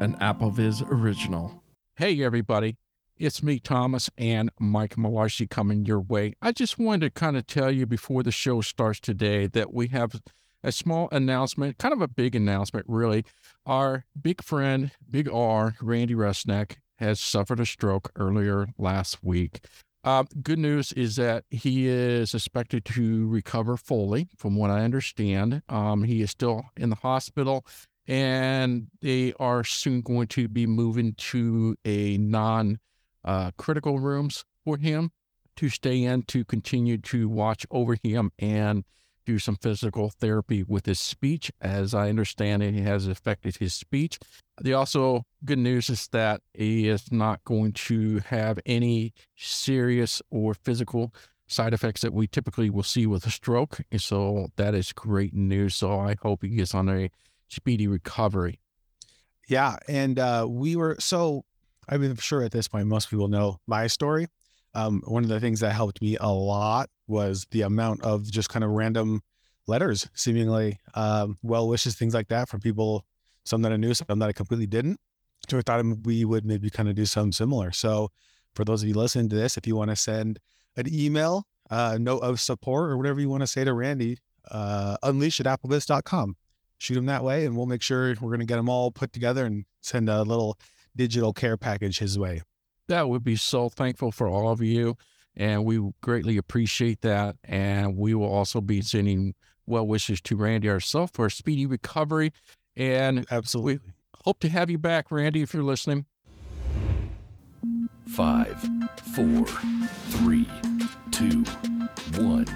an AppleVis original. Hey, everybody. It's me, Thomas, and Mike Malarsie coming your way. I just wanted to kind of tell you before the show starts today that we have a small announcement, kind of a big announcement, really. Our big friend, Big R, Randy Rusnak, has suffered a stroke earlier last week. Uh, good news is that he is expected to recover fully, from what I understand. Um, he is still in the hospital, and they are soon going to be moving to a non uh, critical rooms for him to stay in to continue to watch over him and do some physical therapy with his speech. As I understand it, it has affected his speech. The also good news is that he is not going to have any serious or physical side effects that we typically will see with a stroke. And so that is great news. So I hope he gets on a speedy recovery. Yeah. And uh, we were so, I mean, I'm sure at this point, most people know my story. Um, one of the things that helped me a lot was the amount of just kind of random letters, seemingly um, well wishes, things like that from people, some that I knew, some that I completely didn't. So I thought we would maybe kind of do something similar. So for those of you listening to this, if you want to send an email, uh, note of support or whatever you want to say to Randy, uh, unleash at applevis.com. Shoot him that way, and we'll make sure we're going to get them all put together and send a little digital care package his way. That would be so thankful for all of you. And we greatly appreciate that. And we will also be sending well wishes to Randy ourselves for a speedy recovery. And absolutely hope to have you back, Randy, if you're listening. Five, four, three, two, one.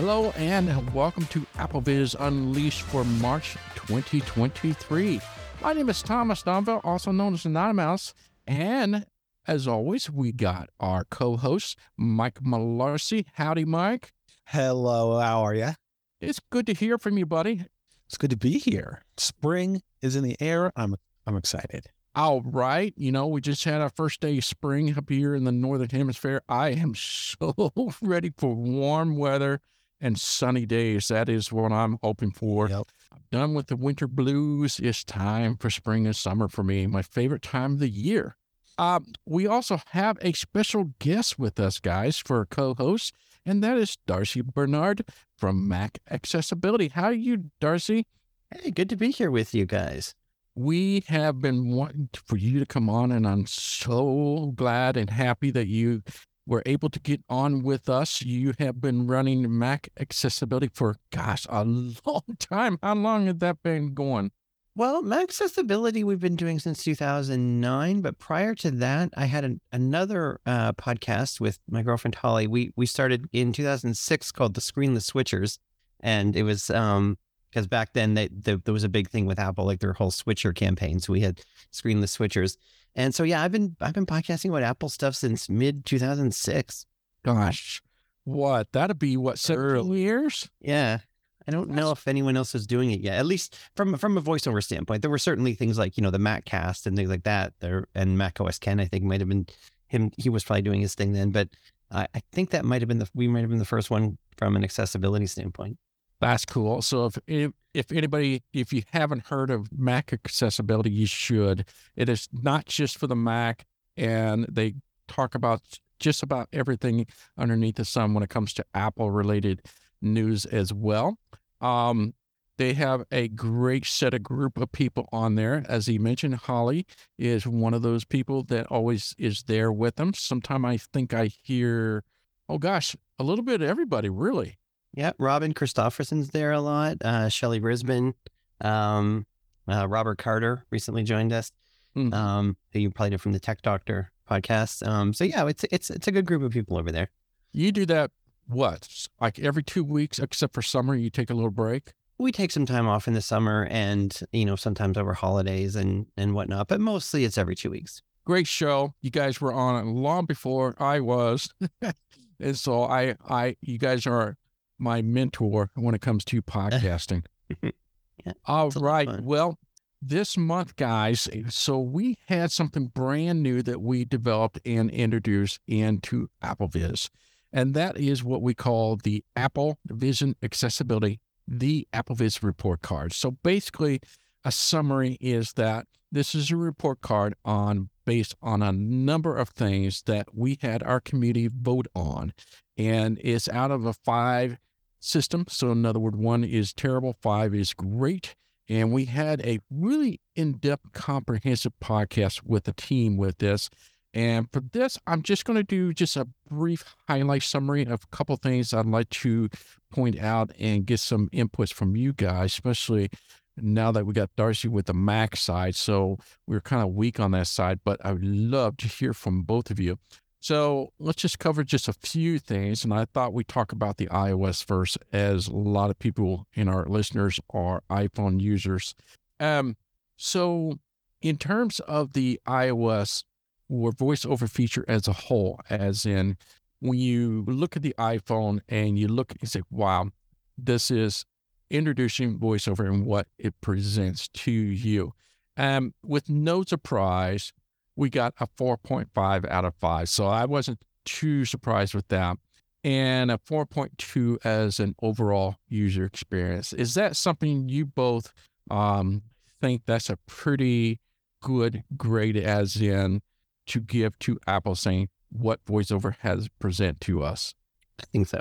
Hello and welcome to AppleVis Unleashed for March 2023. My name is Thomas Domville, also known as AnonyMouse, and as always, we got our co-host Mike Malarsie. Howdy, Mike. Hello, how are you? It's good to hear from you, buddy. It's good to be here. Spring is in the air. I'm I'm excited. All right. You know, we just had our first day of spring up here in the northern hemisphere. I am so ready for warm weather and sunny days. That is what I'm hoping for. Yep. I'm done with the winter blues. It's time for spring and summer for me, my favorite time of the year. Uh, we also have a special guest with us, guys, for a co host, and that is Darcy Burnard from Mac Accessibility. How are you, Darcy? Hey, good to be here with you guys. We have been wanting for you to come on, and I'm so glad and happy that you were able to get on with us. You have been running Mac accessibility for, gosh, a long time. How long has that been going? Well, Maccessibility we've been doing since 2009, but prior to that, I had an, another uh, podcast with my girlfriend Holly. We we started in 2006 called the Screenless Switchers, and it was um because back then they, they, there was a big thing with Apple, like their whole switcher campaign. So we had Screenless Switchers, and so yeah, I've been I've been podcasting about Apple stuff since mid 2006. Gosh, what that'd be what seven years? Yeah, I don't know if anyone else is doing it yet. At least from from a voiceover standpoint, there were certainly things like you know the MacCast and things like that. There and Mac OS Ken, I think, might have been him. He was probably doing his thing then, but I, I think that might have been the we might have been the first one from an accessibility standpoint. That's cool. So if, if anybody if you haven't heard of Maccessibility, you should. It is not just for the Mac, and they talk about just about everything underneath the sun when it comes to Apple related news as well. Um, they have a great set of group of people on there. As he mentioned, Holly is one of those people that always is there with them. Sometimes I think I hear, oh gosh, a little bit of everybody, really. Yeah, Robin Christopherson's there a lot. Uh, Shelly Brisbane, um, uh, Robert Carter recently joined us. Mm-hmm. Um, who you probably know from the Tech Doctor podcast. Um, so yeah, it's it's it's a good group of people over there. You do that what like every two weeks, except for summer, you take a little break. We take some time off in the summer, and you know sometimes over holidays and and whatnot. But mostly it's every two weeks. Great show. You guys were on it long before I was, and so I I you guys are my mentor when it comes to podcasting. yeah, All right. Well, this month, guys, so we had something brand new that we developed and introduced into AppleVis, and that is what we call the Apple Vision Accessibility the AppleVis report card. So basically, a summary is that this is a report card on based on a number of things that we had our community vote on, and it's out of a five system. So in other words, one is terrible, five is great. And we had a really in depth, comprehensive podcast with the team with this. And for this, I'm just going to do just a brief highlight summary of a couple things I'd like to point out and get some inputs from you guys, especially now that we got Darcy with the Mac side. So we're kind of weak on that side, but I would love to hear from both of you. So let's just cover just a few things. And I thought we'd talk about the iOS first, as a lot of people in our listeners are iPhone users. Um, so, in terms of the iOS or voiceover feature as a whole, as in when you look at the iPhone and you look and say, wow, this is introducing voiceover and what it presents to you. Um, with no surprise, we got a 4.5 out of 5. So I wasn't too surprised with that. And a 4.2 as an overall user experience. Is that something you both um, think that's a pretty good grade, as in to give to Apple saying what VoiceOver has present to us? I think so.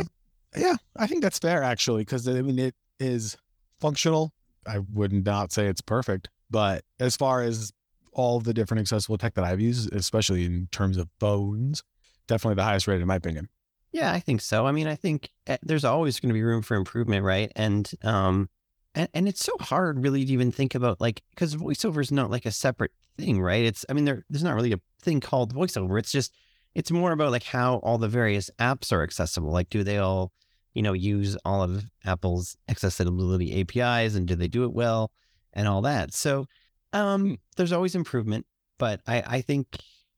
Yeah, I think that's fair actually, because I mean it is functional. I would not say it's perfect, but as far as all the different accessible tech that I've used, especially in terms of phones, definitely the highest rated in my opinion. Yeah, I think so. I mean, I think eh, there's always going to be room for improvement, right? And um, and, and it's so hard really to even think about like because voiceover is not like a separate thing, right? It's I mean there there's not really a thing called voiceover. It's just it's more about like how all the various apps are accessible. Like, do they all you know use all of Apple's accessibility APIs and do they do it well and all that? So um, hmm. there's always improvement, but I, I think,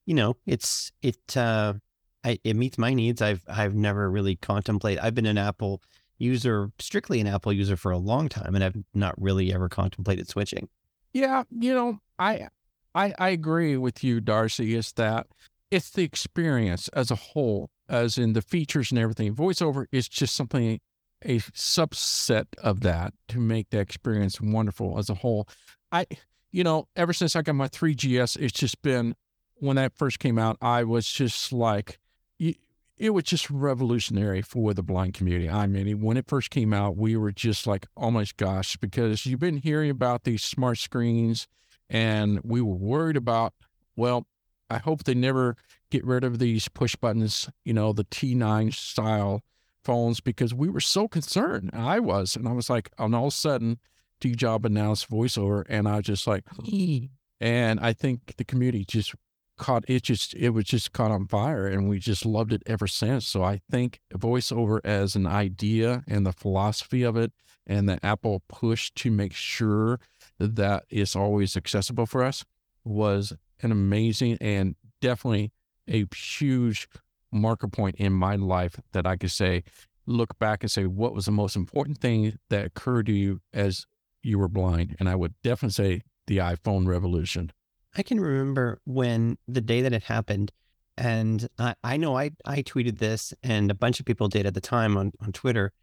you know, it's, it, uh, I, it meets my needs. I've, I've never really contemplated, I've been an Apple user, strictly an Apple user for a long time, and I've not really ever contemplated switching. Yeah. You know, I, I, I agree with you, Darcy, is that it's the experience as a whole, as in the features and everything. VoiceOver is just something, a subset of that to make the experience wonderful as a whole. I, you know, ever since I got my 3GS, it's just been when that first came out, I was just like, it was just revolutionary for the blind community. I mean, when it first came out, we were just like, oh my gosh, because you've been hearing about these smart screens and we were worried about, well, I hope they never get rid of these push buttons, you know, the T9 style phones, because we were so concerned. I was. And I was like, and all of a sudden, D Job announced voiceover, and I was just like, and I think the community just caught it. Just it was just caught on fire, and we just loved it ever since. So I think voiceover as an idea and the philosophy of it, and the Apple push to make sure that it's always accessible for us was an amazing and definitely a huge marker point in my life that I could say, look back and say, what was the most important thing that occurred to you as you were blind. And I would definitely say the iPhone revolution. I can remember when the day that it happened, and I, I know I, I tweeted this, and a bunch of people did at the time on, on Twitter,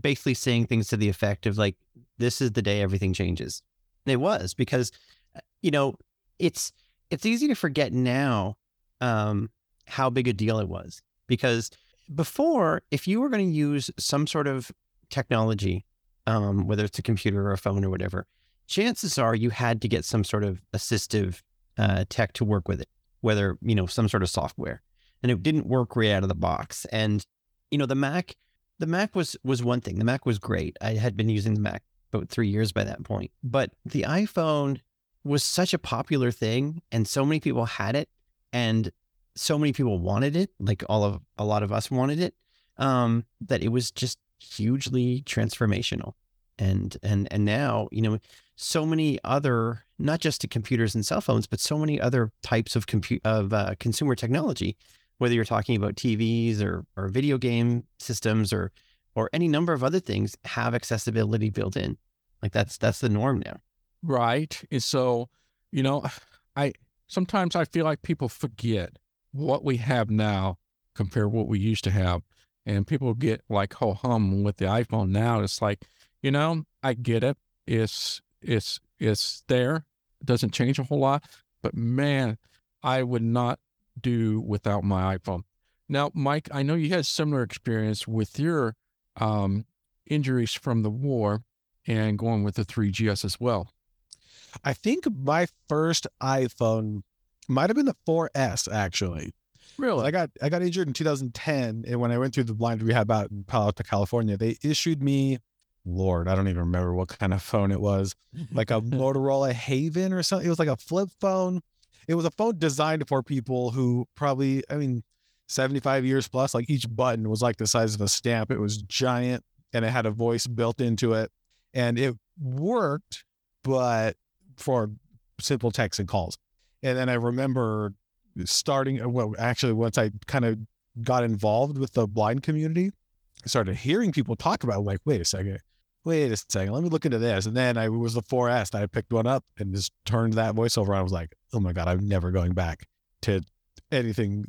basically saying things to the effect of like, this is the day everything changes. It was because, uh, you know, it's it's easy to forget now um, how big a deal it was because before, if you were going to use some sort of technology um, whether it's a computer or a phone or whatever, chances are you had to get some sort of assistive uh, tech to work with it, whether, you know, some sort of software. And it didn't work right out of the box. And, you know, the Mac, the Mac was was one thing. The Mac was great. I had been using the Mac about three years by that point. But the iPhone was such a popular thing and so many people had it and so many people wanted it, like all of a lot of us wanted it, um, that it was just hugely transformational. And and and now, you know, so many other not just to computers and cell phones, but so many other types of compute of uh, consumer technology, whether you're talking about TVs or or video game systems or or any number of other things have accessibility built in. Like that's that's the norm now. Right. And so, you know, I sometimes I feel like people forget what we have now compared what we used to have and people get like ho hum with the iPhone now. It's like you know, I get it. It's it's it's there. It doesn't change a whole lot, but man, I would not do without my iPhone. Now, Mike, I know you had similar experience with your um, injuries from the war and going with the 3GS as well. I think my first iPhone might have been the 4S actually. Really? I got I got injured in 2010, and when I went through the blind rehab out in Palo Alto, California, they issued me, Lord, I don't even remember what kind of phone it was, like a Motorola Haven or something. It was like a flip phone. It was a phone designed for people who probably, I mean, 75 years plus. Like each button was like the size of a stamp. It was giant, and it had a voice built into it, and it worked, but for simple text and calls. And then I remember starting uh, well actually once i kind of got involved with the blind community i started hearing people talk about like wait a second wait a second let me look into this. And then i was the 4s i picked one up and just turned that voiceover i was like oh my god i'm never going back to anything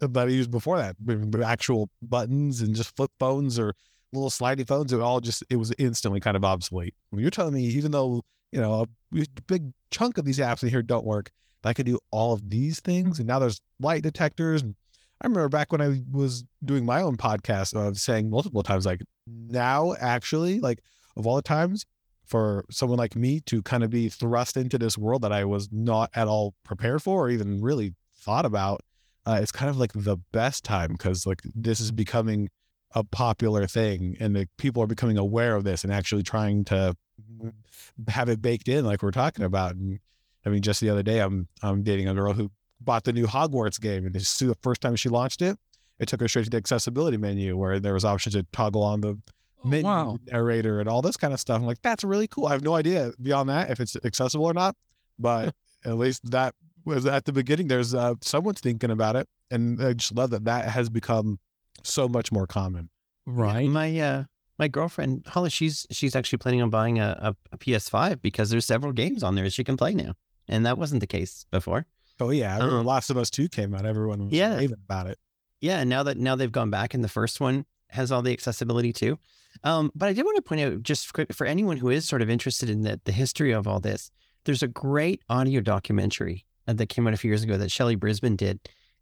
that i used before that. Actual buttons and just flip phones or little slidey phones it all just it was instantly kind of obsolete. When you're telling me even though you know a big chunk of these apps in here don't work I could do all of these things. And now there's light detectors. I remember back when I was doing my own podcast of saying multiple times, like now actually, like of all the times for someone like me to kind of be thrust into this world that I was not at all prepared for or even really thought about, uh, it's kind of like the best time because like this is becoming a popular thing and the people are becoming aware of this and actually trying to have it baked in like we're talking about and I mean, just the other day, I'm I'm dating a girl who bought the new Hogwarts game, and this the first time she launched it, it took her straight to the accessibility menu where there was options to toggle on the Oh, menu wow. narrator and all this kind of stuff. I'm like, that's really cool. I have no idea beyond that if it's accessible or not, but at least that was at the beginning. There's uh, someone's thinking about it, and I just love that that has become so much more common. Right. My uh my girlfriend Holly, she's she's actually planning on buying a, a, a PS5 because there's several games on there that she can play now, and that wasn't the case before. Oh yeah, Um, Last of Us Two came out. Everyone was Yeah. raving about it. Yeah, now that now they've gone back and the first one has all the accessibility too. Um, but I did want to point out just for, for anyone who is sort of interested in the, the history of all this, there's a great audio documentary uh, that came out a few years ago that Shelly Brisbane did,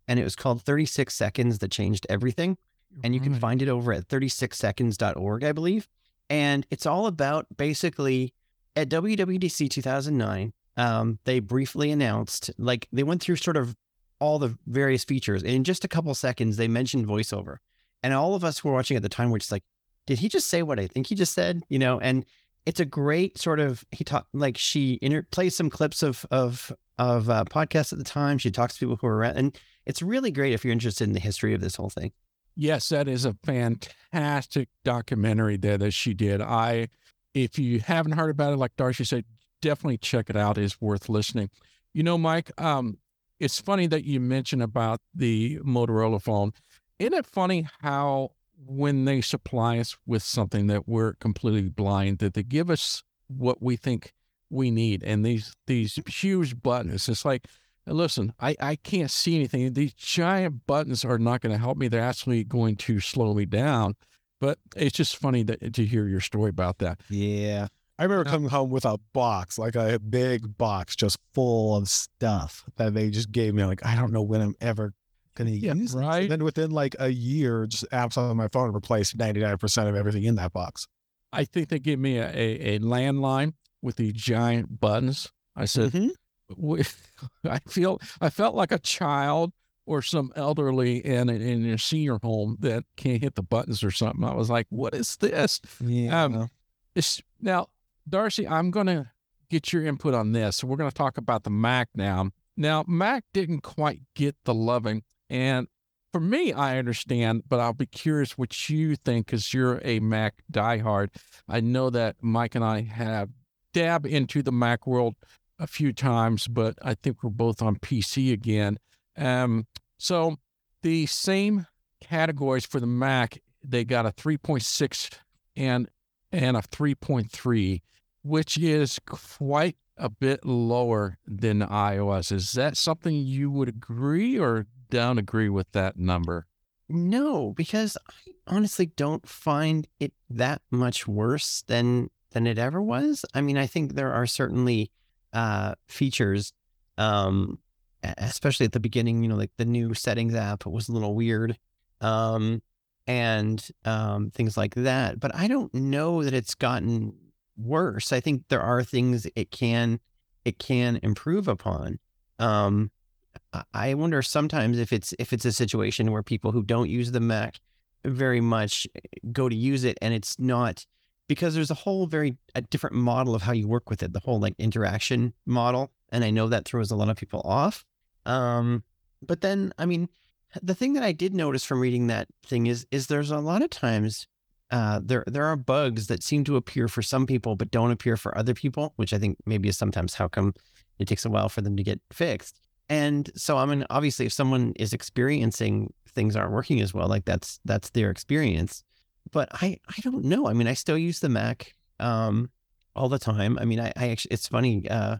and it was called 36 Seconds That Changed Everything. And you can find it over at 36seconds.org, I believe. And it's all about basically at WWDC 2009, um, they briefly announced, like, they went through sort of all the various features. And in just a couple seconds, they mentioned voiceover. And all of us who were watching at the time were just like, did he just say what I think he just said? You know, and it's a great sort of he talked like she inter- plays some clips of of of uh, podcasts at the time. She talks to people who are around, and it's really great if you're interested in the history of this whole thing. Yes, that is a fantastic documentary there that she did. I, if you haven't heard about it, like Darcy said, definitely check it out. It's worth listening. You know, Mike, um, it's funny that you mentioned about the Motorola phone. Isn't it funny how when they supply us with something that we're completely blind, that they give us what we think we need, and these these huge buttons. It's like listen, I, I can't see anything. These giant buttons are not going to help me. They're actually going to slow me down. But it's just funny that, to hear your story about that. Yeah. I remember Yeah. coming home with a box, like a big box, just full of stuff that they just gave me. Like, I don't know when I'm ever going to Yeah, use right. And then within like a year, just apps on my phone replaced 99% of everything in that box. I think they gave me a, a, a landline with the giant buttons. I said, Mhm. we- I feel I felt like a child or some elderly in a, in a senior home that can't hit the buttons or something. I was like, what is this? Yeah. Um, now, Darcy, I'm going to get your input on this. We're going to talk about the Mac now. Now, Mac didn't quite get the loving, and for me, I understand, but I'll be curious what you think because you're a Mac diehard. I know that Mike and I have dabbed into the Mac world a few times, but I think we're both on PC again. Um, so the same categories for the Mac, they got a 3.6 and and a 3.3, which is quite a bit lower than iOS. Is that something you would agree or don't agree with that number? No, because I honestly don't find it that much worse than than it ever was. I mean, I think there are certainly uh, features, um, especially at the beginning. You know, like the new settings app was a little weird, um, and um, things like that. But I don't know that it's gotten worse. I think there are things it can it can improve upon. Um, I- wonder sometimes if it's if it's a situation where people who don't use the Mac very much eh, go to use it and it's not because there's a whole very a different model of how you work with it, the whole like interaction model, and I know that throws a lot of people off. Um, but then I mean, the thing that I did notice from reading that thing is is there's a lot of times uh, there there are bugs that seem to appear for some people but don't appear for other people, which I think maybe is sometimes how come it takes a while for them to get fixed. And so I mean, obviously, if someone is experiencing things aren't working as well, like that's that's their experience. But I I don't know. I mean, I still use the Mac um, all the time. I mean, I, I actually it's funny. Uh,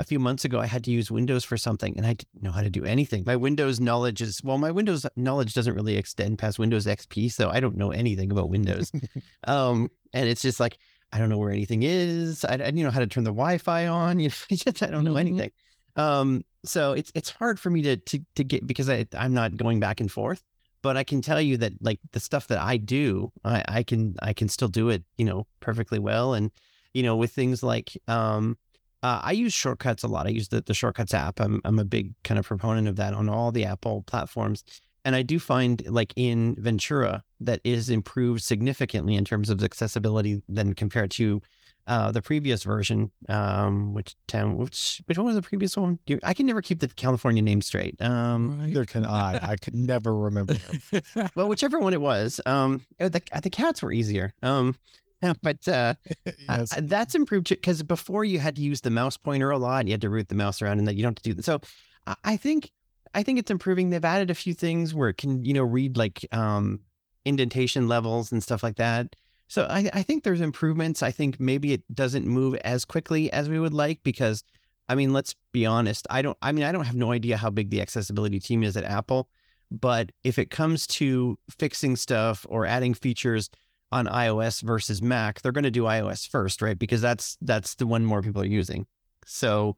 a few months ago, I had to use Windows for something, and I didn't know how to do anything. My Windows knowledge is well, my Windows knowledge doesn't really extend past Windows XP, so I don't know anything about Windows. um, and it's just like I don't know where anything is. I, I don't know how to turn the Wi-Fi on. You know, I just I don't know Mhm. anything. Um, so it's it's hard for me to to to get because I I'm not going back and forth. But I can tell you that like the stuff that I do, I, I can I can still do it, you know, perfectly well. And you know, with things like um, uh, I use shortcuts a lot. I use the the shortcuts app. I'm I'm a big kind of proponent of that on all the Apple platforms. And I do find like in Ventura that is improved significantly in terms of accessibility than compared to uh, the previous version, um, which ten, which which one was the previous one? Do you- I can never keep the California name straight. Um, Neither can I. I could never remember. well, whichever one it was, um, uh, the the cats were easier. Um, but uh, yes. I- that's improved because before you had to use the mouse pointer a lot. You had to root the mouse around, and that you don't have to do that. So I- I think I think it's improving. They've added a few things where it can you know read like um, indentation levels and stuff like that. So I, I think there's improvements. I think maybe it doesn't move as quickly as we would like because, I mean, let's be honest. I don't. I mean, I don't have no idea how big the accessibility team is at Apple, but if it comes to fixing stuff or adding features on iOS versus Mac, they're going to do iOS first, right? Because that's that's the one more people are using. So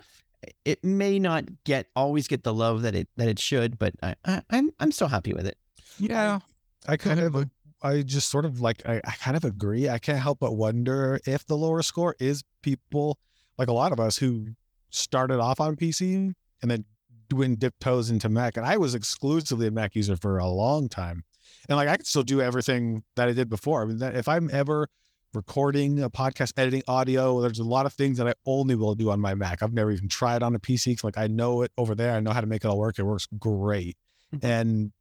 it may not get always get the love that it that it should, but I, I I'm I'm still happy with it. yeah. I kind of, I just sort of like, I, I kind of agree. I can't help but wonder if the lower score is people like a lot of us who started off on PC and then went dip toes into Mac. And I was exclusively a Mac user for a long time. And like, I can still do everything that I did before. I mean, that, if I'm ever recording a podcast, editing audio, there's a lot of things that I only will do on my Mac. I've never even tried on a PC. like I know it over there. I know how to make it all work. It works great. Mhm. And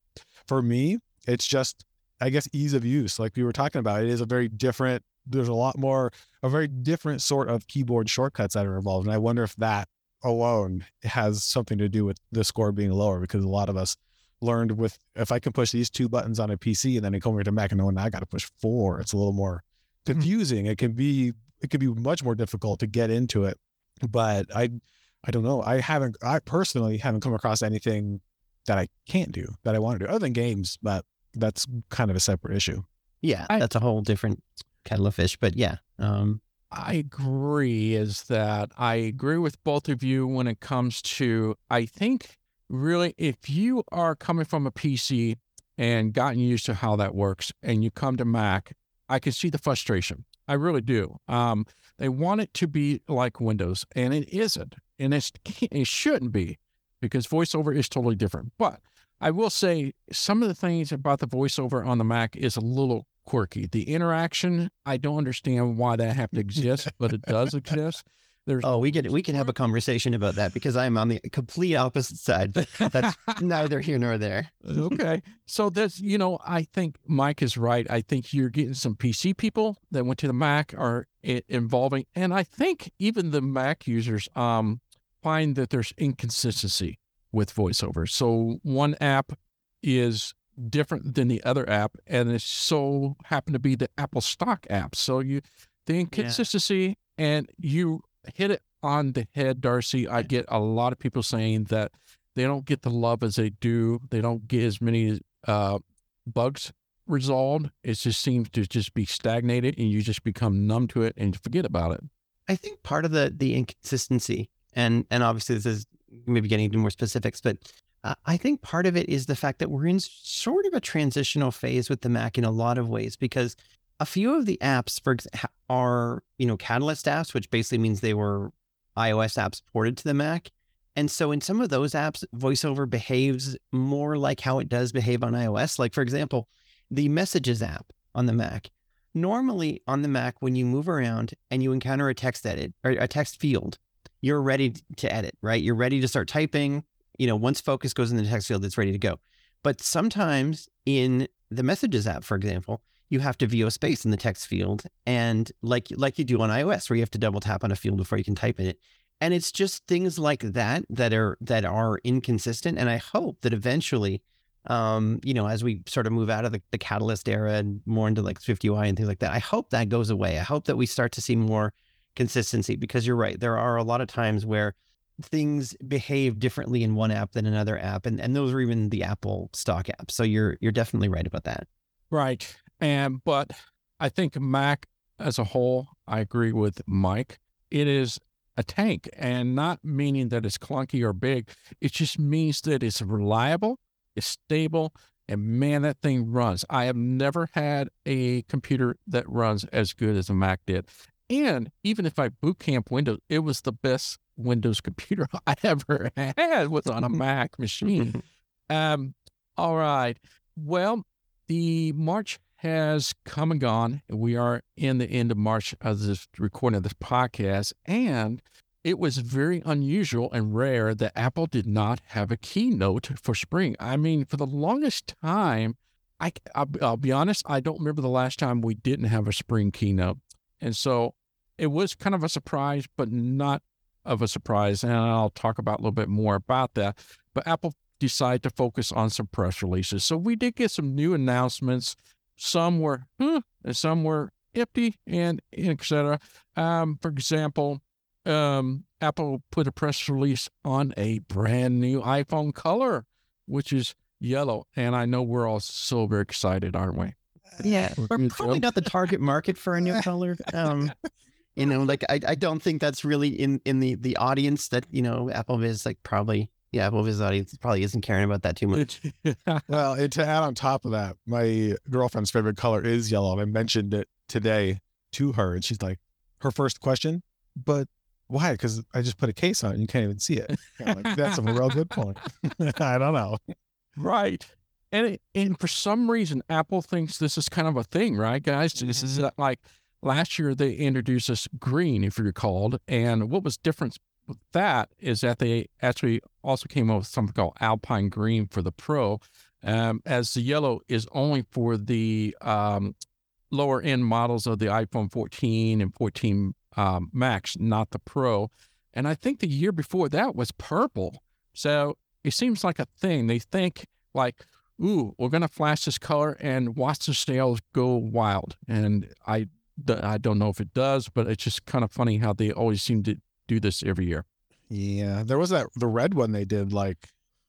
for me, it's just I guess ease of use, like we were talking about. It is a very different. There's a lot more, a very different sort of keyboard shortcuts that are involved, and I wonder if that alone has something to do with the score being lower because a lot of us learned with if I can push these two buttons on a PC and then I come over to Mac and know now I got to push four. It's a little more confusing. It can be it can be much more difficult to get into it. But I I don't know. I haven't I personally haven't come across anything that I can't do that I want to do other than games, but that's kind of a separate issue. Yeah, I- that's a whole different kettle of fish. But yeah, um, I agree is that I agree with both of you when it comes to I think really if you are coming from a PC and gotten used to how that works and you come to Mac, I can see the frustration. I really do. Um, they want it to be like Windows and it isn't. And it's, it shouldn't be because voiceover is totally different. But I will say some of the things about the voiceover on the Mac is a little quirky. The interaction, I don't understand why that have to exist, but it does exist. There's oh, we can we can have a conversation about that because I'm on the complete opposite side. That's neither here nor there. okay. So that's you know, I think Mike is right. I think you're getting some PC people that went to the Mac are involving, and I think even the Mac users um find that there's inconsistency with voiceover. So one app is different than the other app, and it so happened to be the Apple stock app. So you the inconsistency, and you hit it on the head, Darcy. I get a lot of people saying that they don't get the love as they do. They don't get as many uh, bugs resolved. It just seems to just be stagnated and you just become numb to it and forget about it. I think part of the the inconsistency, and and obviously this is maybe getting into more specifics, but uh, I think part of it is the fact that we're in sort of a transitional phase with the Mac in a lot of ways because a few of the apps, for are you know Catalyst apps, which basically means they were iOS apps ported to the Mac. And so in some of those apps, VoiceOver behaves more like how it does behave on iOS. Like, for example, the Messages app on the Mac. Normally on the Mac, when you move around and you encounter a text edit or a text field, you're ready to edit, right? You're ready to start typing. You know, once focus goes in the text field, it's ready to go. But sometimes in the Messages app, for example, you have to view a space in the text field, and like like you do on iOS, where you have to double tap on a field before you can type in it. And it's just things like that that are that are inconsistent. And I hope that eventually um, you know, as we sort of move out of the, the Catalyst era and more into like Swift UI and things like that, I hope that goes away. I hope that we start to see more consistency because you're right. There are a lot of times where things behave differently in one app than another app, and, and those are even the Apple stock apps. So you're you're definitely right about that. Right. And but I think Mac as a whole, I agree with Mike. It is a tank and not meaning that it's clunky or big. It just means that it's reliable it's stable, and man, that thing runs. I have never had a computer that runs as good as a Mac did. And even if I boot camp Windows, it was the best Windows computer I ever had was on a Mac machine. Um, all right. Well, the March has come and gone. We are in the end of March as this recording of this podcast. And it was very unusual and rare that Apple did not have a keynote for spring. I mean, for the longest time, I, I'll, I'll, be honest, I don't remember the last time we didn't have a spring keynote. And so it was kind of a surprise, but not of a surprise. And I'll talk about a little bit more about that. But Apple decided to focus on some press releases. So we did get some new announcements. Some were, huh, and some were empty and etc. Um, for example, um, Apple put a press release on a brand new iPhone color, which is yellow. And I know we're all so very excited, aren't we? Yeah, we're, we're probably not the target market for a new color. Um, you know, like I, I don't think that's really in in the the audience that you know Apple is like probably yeah AppleVis audience probably isn't caring about that too much. well, and to add on top of that, my girlfriend's favorite color is yellow. I mentioned it today to her, and she's like, her first question, but why? Because I just put a case on it and you can't even see it. Like, That's a real good point. I don't know. Right. And it, and for some reason, Apple thinks this is kind of a thing, right, guys? This is mm-hmm. like last year they introduced us green, if you recalled. And what was different that is that they actually also came up with something called Alpine Green for the Pro, um, as the yellow is only for the um, lower end models of the iPhone 14 and 14 um, Max, not the Pro. And I think the year before that was purple. So it seems like a thing. They think like, ooh, we're going to flash this color and watch the sales go wild. And I, I don't know if it does, but it's just kind of funny how they always seem to do this every year. Yeah. There was that, the red one they did like,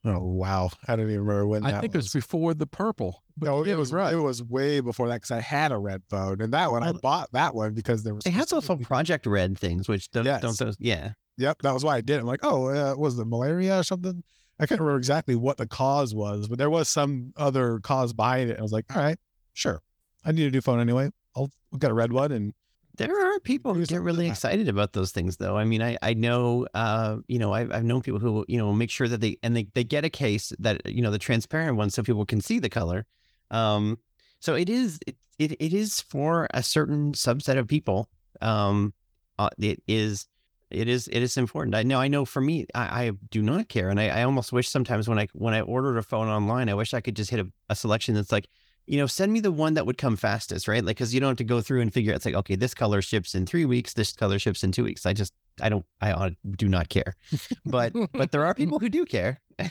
oh, wow. I don't even remember when I think was. it was before the purple. No, it was right. It was way before that because I had a red phone, and that one I bought that one because there was. They had those Project Red things, which don't, yes. don't those, yeah. Yep, that was why I did. It. I'm like, oh, uh, was it malaria or something? I can't remember exactly what the cause was, but there was some other cause behind it. I was like, all right, sure, I need a new phone anyway. I'll we'll get a red one and there are people who get really excited about those things, though. I mean, I I know, uh, you know, I've I've known people who you know make sure that they and they they get a case that you know the transparent one so people can see the color, um, so it is it, it, it is for a certain subset of people. Um, uh, it is it is it is important. I know I know for me, I, I do not care, and I, I almost wish sometimes when I when I ordered a phone online, I wish I could just hit a, a selection that's like, you know, send me the one that would come fastest, right? Like, because you don't have to go through and figure out. It's like, okay, this color ships in three weeks, this color ships in two weeks. I just I don't I do not care, but but there are people who do care.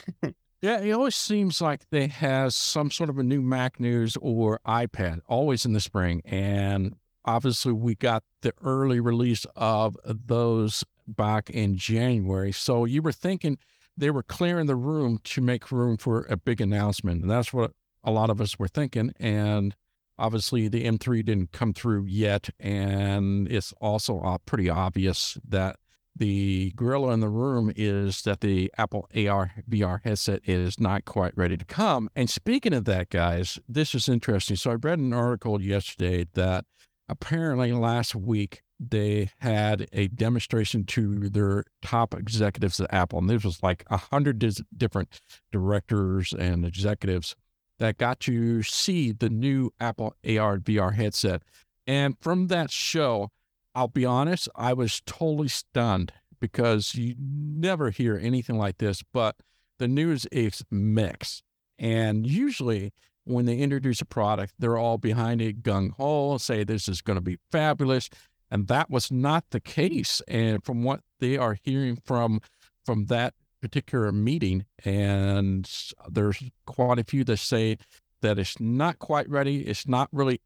Yeah, it always seems like they have some sort of a new Mac news or iPad always in the spring. And obviously, we got the early release of those back in January. So you were thinking they were clearing the room to make room for a big announcement. And that's what a lot of us were thinking. And obviously, the M3 didn't come through yet. And it's also pretty obvious that the gorilla in the room is that the Apple AR VR headset is not quite ready to come. And speaking of that, guys, this is interesting. So I read an article yesterday that apparently last week they had a demonstration to their top executives at Apple, and this was like a hundred different directors and executives that got to see the new Apple AR VR headset. And from that show, I'll be honest, I was totally stunned because you never hear anything like this, but the news is mixed. And usually when they introduce a product, they're all behind it gung ho, say this is going to be fabulous. And that was not the case. And from what they are hearing from from that particular meeting, and there's quite a few that say that it's not quite ready. It's not really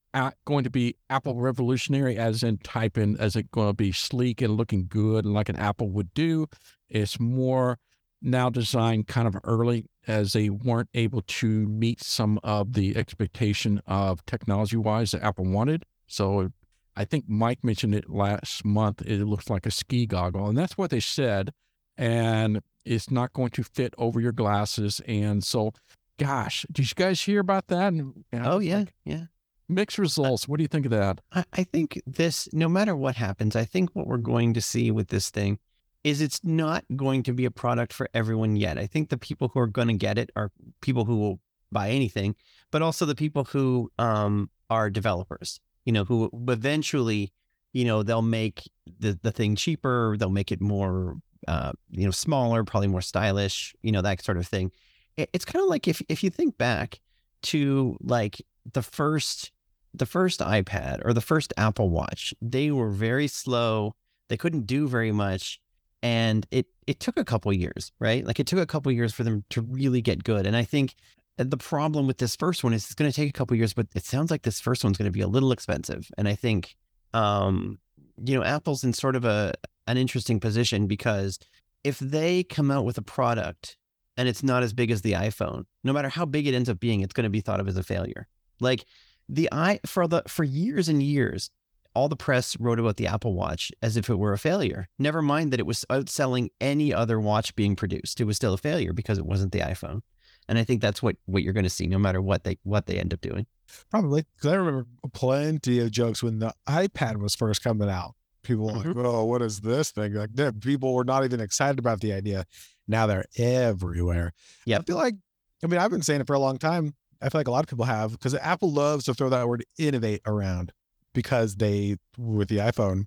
going to be Apple revolutionary, as in typing, in, as it going to be sleek and looking good and like an Apple would do. It's more now designed kind of early as they weren't able to meet some of the expectation of technology wise that Apple wanted. So I think Mike mentioned it last month. It looks like a ski goggle, and that's what they said. And it's not going to fit over your glasses. And so, gosh, did you guys hear about that? And, oh, yeah. Like, yeah. Mixed results. What do you think of that? I, I think this, no matter what happens, I think what we're going to see with this thing is it's not going to be a product for everyone yet. I think the people who are going to get it are people who will buy anything, but also the people who um, are developers, you know, who eventually, you know, they'll make the, the thing cheaper, they'll make it more, uh, you know, smaller, probably more stylish, you know, that sort of thing. It, it's kind of like if, if you think back to like the first, the first iPad or the first Apple Watch, they were very slow. They couldn't do very much and it it took a couple years, right? Like it took a couple years for them to really get good. And I think the problem with this first one is it's going to take a couple years, but it sounds like this first one's going to be a little expensive. And I think, um, you know, Apple's in sort of a an interesting position because if they come out with a product and it's not as big as the iPhone, no matter how big it ends up being, it's going to be thought of as a failure. Like the i for the for years and years, all the press wrote about the Apple Watch as if it were a failure. Never mind that it was outselling any other watch being produced. It was still a failure because it wasn't the iPhone. And I think that's what, what you're going to see no matter what they what they end up doing. Probably because I remember plenty of jokes when the iPad was first coming out. People were like. "Oh, what is this thing?" Like, people were not even excited about the idea. Now they're everywhere. Yeah, I feel like, I mean, I've been saying it for a long time. I feel like a lot of people have because Apple loves to throw that word "innovate" around because they with the iPhone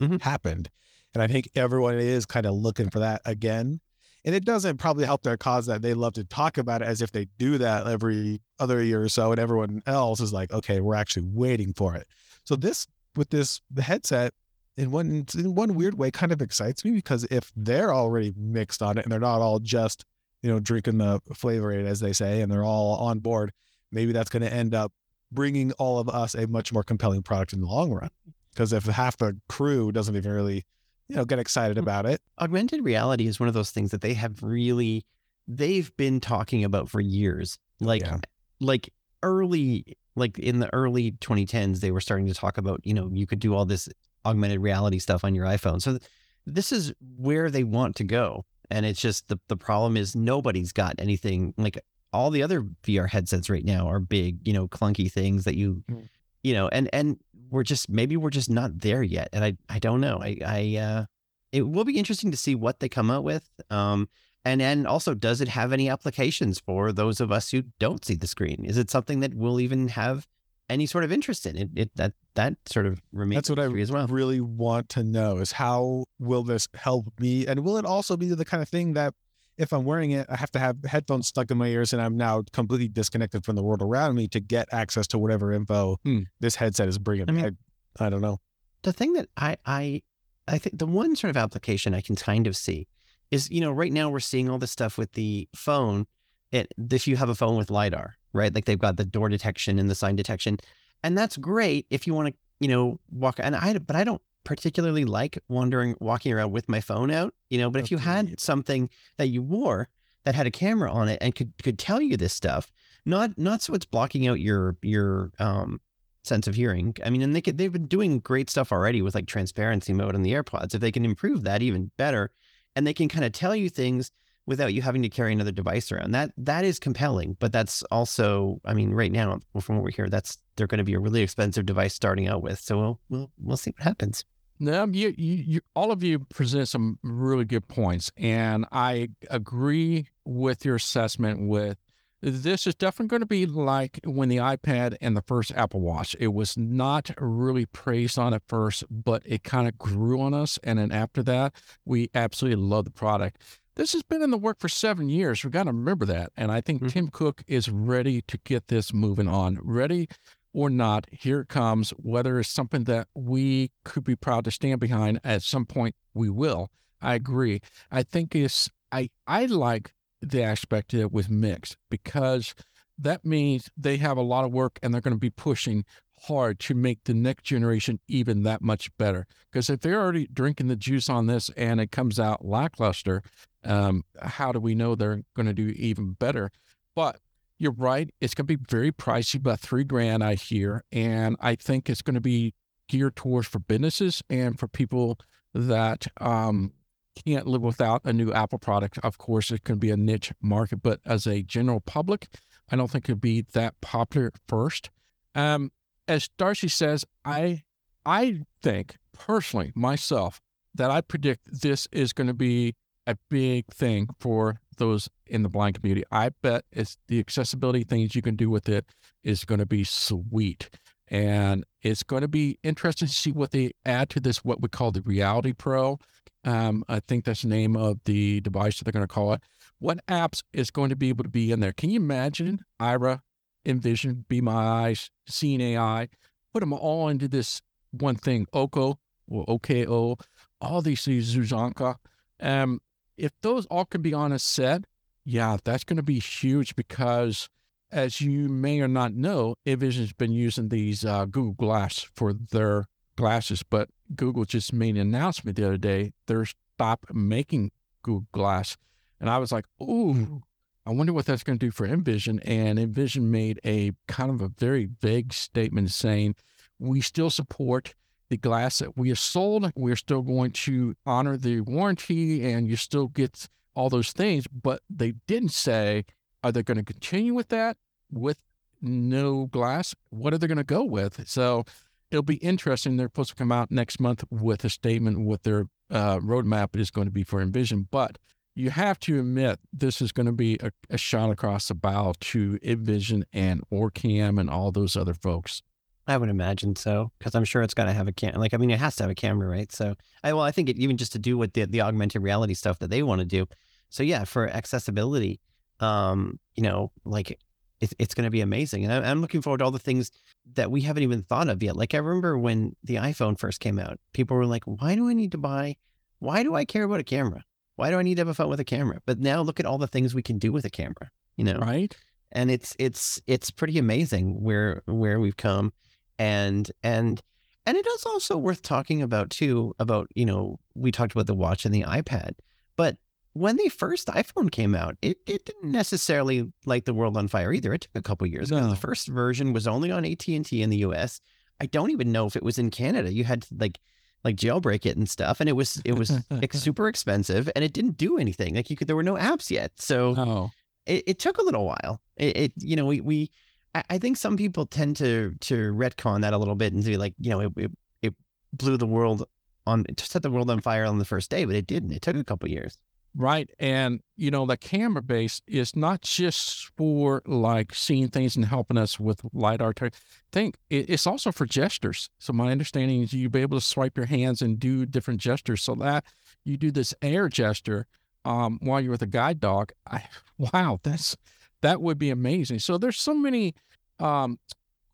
mm-hmm. happened. And I think everyone is kind of looking for that again. And it doesn't probably help their cause that they love to talk about it as if they do that every other year or so. And everyone else is like, okay, we're actually waiting for it. So this with this the headset in one in one weird way kind of excites me because if they're already mixed on it and they're not all just, you know, drinking the flavor aid as they say, and they're all on board, maybe that's going to end up bringing all of us a much more compelling product in the long run. Because if half the crew doesn't even really, you know, get excited mm. about it. Augmented reality is one of those things that they have really, they've been talking about for years. Like, yeah. like early, like in the early 2010s, they were starting to talk about, you know, you could do all this augmented reality stuff on your iPhone. So this is where they want to go. And it's just the, the problem is nobody's got anything like all the other VR headsets right now are big, you know, clunky things that you, mm. you know, and and we're just maybe we're just not there yet, and I I don't know. I I uh, it will be interesting to see what they come out with. Um, and and also, does it have any applications for those of us who don't see the screen? Is it something that we'll even have any sort of interest in? It, it that that sort of remains. That's what I as well. really want to know is how will this help me, and will it also be the kind of thing that if I'm wearing it, I have to have headphones stuck in my ears and I'm now completely disconnected from the world around me to get access to whatever info hmm. this headset is bringing. I, mean, I, I, don't know. The thing that I, I, I think the one sort of application I can kind of see is, you know, right now we're seeing all this stuff with the phone. It, if you have a phone with LiDAR, right? Like they've got the door detection and the sign detection. And that's great if you want to, you know, walk. And I, but I don't particularly like wandering, walking around with my phone out, you know, but if you had something that you wore that had a camera on it and could, could tell you this stuff, not not so it's blocking out your your um sense of hearing. I mean, and they could, they've been doing great stuff already with like transparency mode on the AirPods. If they can improve that even better, and they can kind of tell you things without you having to carry another device around. That that is compelling, but that's also, I mean, right now from what we hear, that's they're going to be a really expensive device starting out with. So we'll we'll we'll see what happens. No, you, you, you, all of you present some really good points, and I agree with your assessment. With this is definitely going to be like when the iPad and the first Apple Watch. It was not really praised on at first, but it kind of grew on us, and then after that, we absolutely love the product. This has been in the work for seven years. We've got to remember that, and I think mm-hmm. Tim Cook is ready to get this moving on. Ready or not, here it comes. Whether it's something that we could be proud to stand behind at some point, we will. I agree. I think it's I I like the aspect of it with mixed because that means they have a lot of work and they're going to be pushing hard to make the next generation even that much better. Because if they're already drinking the juice on this and it comes out lackluster, um, how do we know they're going to do even better? But you're right. It's going to be very pricey, about three grand, I hear. And I think it's going to be geared towards for businesses and for people that um, can't live without a new Apple product. Of course, it can be a niche market, but as a general public, I don't think it'd be that popular first. Um, as Darcy says, I I think personally myself that I predict this is going to be a big thing for those in the blind community. I bet it's the accessibility things you can do with it is going to be sweet. And it's going to be interesting to see what they add to this, what we call the Reality Pro. Um, I think that's the name of the device that they're going to call it. What apps is going to be able to be in there? Can you imagine Aira, Envision, Be My Eyes, Seeing AI, put them all into this one thing, Oko or OKO, all these things, Zuzanka. Um, if those all can be on a set, yeah, that's going to be huge because, as you may or not know, Envision's been using these uh, Google Glass for their glasses, but Google just made an announcement the other day they're stop making Google Glass, and I was like, ooh. I wonder what that's going to do for Envision. And Envision made a kind of a very vague statement saying, we still support the glass that we have sold. We're still going to honor the warranty and you still get all those things. But they didn't say, are they going to continue with that with no glass? What are they going to go with? So it'll be interesting. They're supposed to come out next month with a statement what their uh, roadmap is going to be for Envision. But you have to admit this is going to be a, a shot across the bow to Envision and Orcam and all those other folks. I would imagine so, because I'm sure it's got to have a camera. Like, I mean, it has to have a camera, right? So, I well, I think it, even just to do with the the augmented reality stuff that they want to do. So, yeah, for accessibility, um, you know, like it, it's going to be amazing, and I, I'm looking forward to all the things that we haven't even thought of yet. Like, I remember when the iPhone first came out, people were like, "Why do I need to buy? Why do I care about a camera? Why do I need to have a phone with a camera?" But now look at all the things we can do with a camera. You know, right? And it's it's it's pretty amazing where where we've come and and and it is also worth talking about too about you know we talked about the watch and the ipad but when the first iphone came out it, it didn't necessarily light the world on fire either. It took a couple years no. the first version was only on at&t in the us i don't even know if it was in canada. You had to like like jailbreak it and stuff and it was it was super expensive and it didn't do anything. Like you could there were no apps yet. So oh. it, it took a little while. It, it you know we we I, think some people tend to to retcon that a little bit and be like, you know, it, it, it blew the world on, to set the world on fire on the first day, but it didn't. It took a couple years. Right. And, you know, the camera base is not just for like seeing things and helping us with LiDAR. Think it's also for gestures. So my understanding is you'll be able to swipe your hands and do different gestures so that you do this air gesture um, while you're with a guide dog. I, wow, that's that would be amazing. So there's so many um,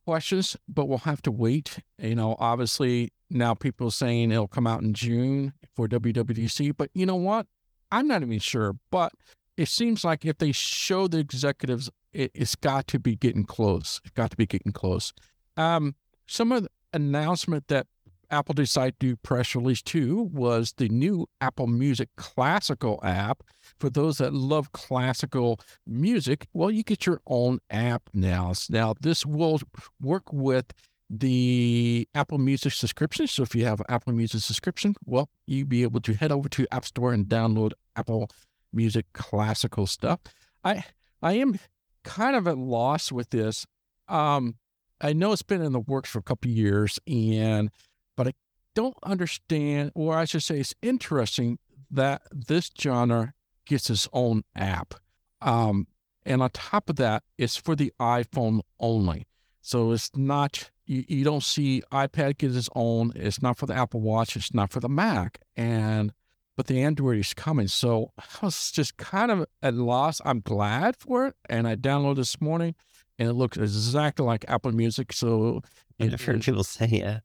questions, but we'll have to wait. You know, obviously now people are saying it'll come out in June for WWDC, but you know what? I'm not even sure. But it seems like if they show the executives, it, has got to be getting close. It's got to be getting close. Um, some of the announcement that Apple decided to press release too was the new Apple Music Classical app. For those that love classical music, well, you get your own app now. Now, this will work with the Apple Music subscription. So if you have Apple Music subscription, well, you'll be able to head over to App Store and download Apple Music classical stuff. I I am kind of at loss with this. Um, I know it's been in the works for a couple years, and but I don't understand, or I should say, it's interesting that this genre gets its own app. Um, and on top of that, it's for the iPhone only. So it's not you, you don't see iPad get its own. It's not for the Apple Watch. It's not for the Mac. And but the Android is coming. So I was just kind of at loss. I'm glad for it. And I downloaded this morning and it looks exactly like Apple Music. So I've heard people say, yeah.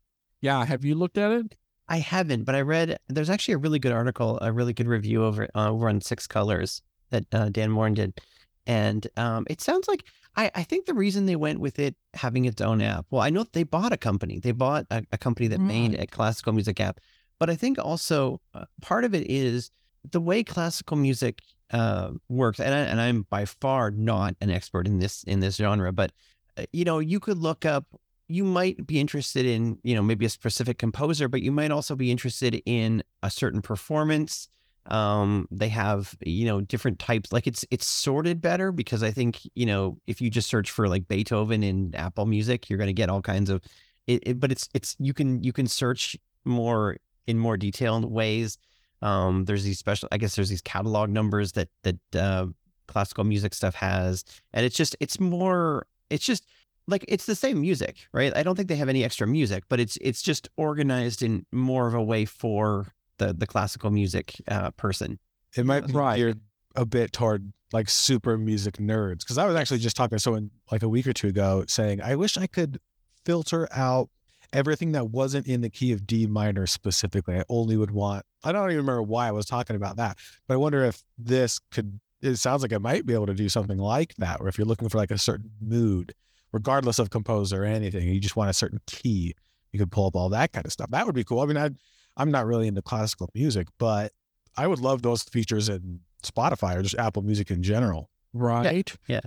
Yeah. Have you looked at it? I haven't, but I read there's actually a really good article, a really good review over uh, over on Six Colors that uh, Dan Moren did, and um, it sounds like I, I think the reason they went with it having its own app, well, I know they bought a company. They bought a, a company that made a classical music app. But I think also uh, part of it is the way classical music uh, works. And, I, and I'm by far not an expert in this in this genre, but uh, you know, you could look up. You might be interested in, you know, maybe a specific composer, but you might also be interested in a certain performance. Um they have you know different types like it's it's sorted better because i think you know if you just search for like beethoven in apple music you're going to get all kinds of it, it, but it's it's you can you can search more in more detailed ways. Um there's these special i guess there's these catalog numbers that that uh classical music stuff has and it's just it's more it's just like it's the same music right i don't think they have any extra music but it's it's just organized in more of a way for the the classical music uh, person. It might be Right. geared a bit toward like super music nerds. Because I was actually just talking to someone like a week or two ago saying, I wish I could filter out everything that wasn't in the key of D minor specifically. I only would want, I don't even remember why I was talking about that, but I wonder if this could, it sounds like it might be able to do something like that, or if you're looking for like a certain mood, regardless of composer or anything, you just want a certain key, you could pull up all that kind of stuff. That would be cool. I mean, I, I'm not really into classical music, but I would love those features in Spotify or just Apple Music in general. Right. yeah.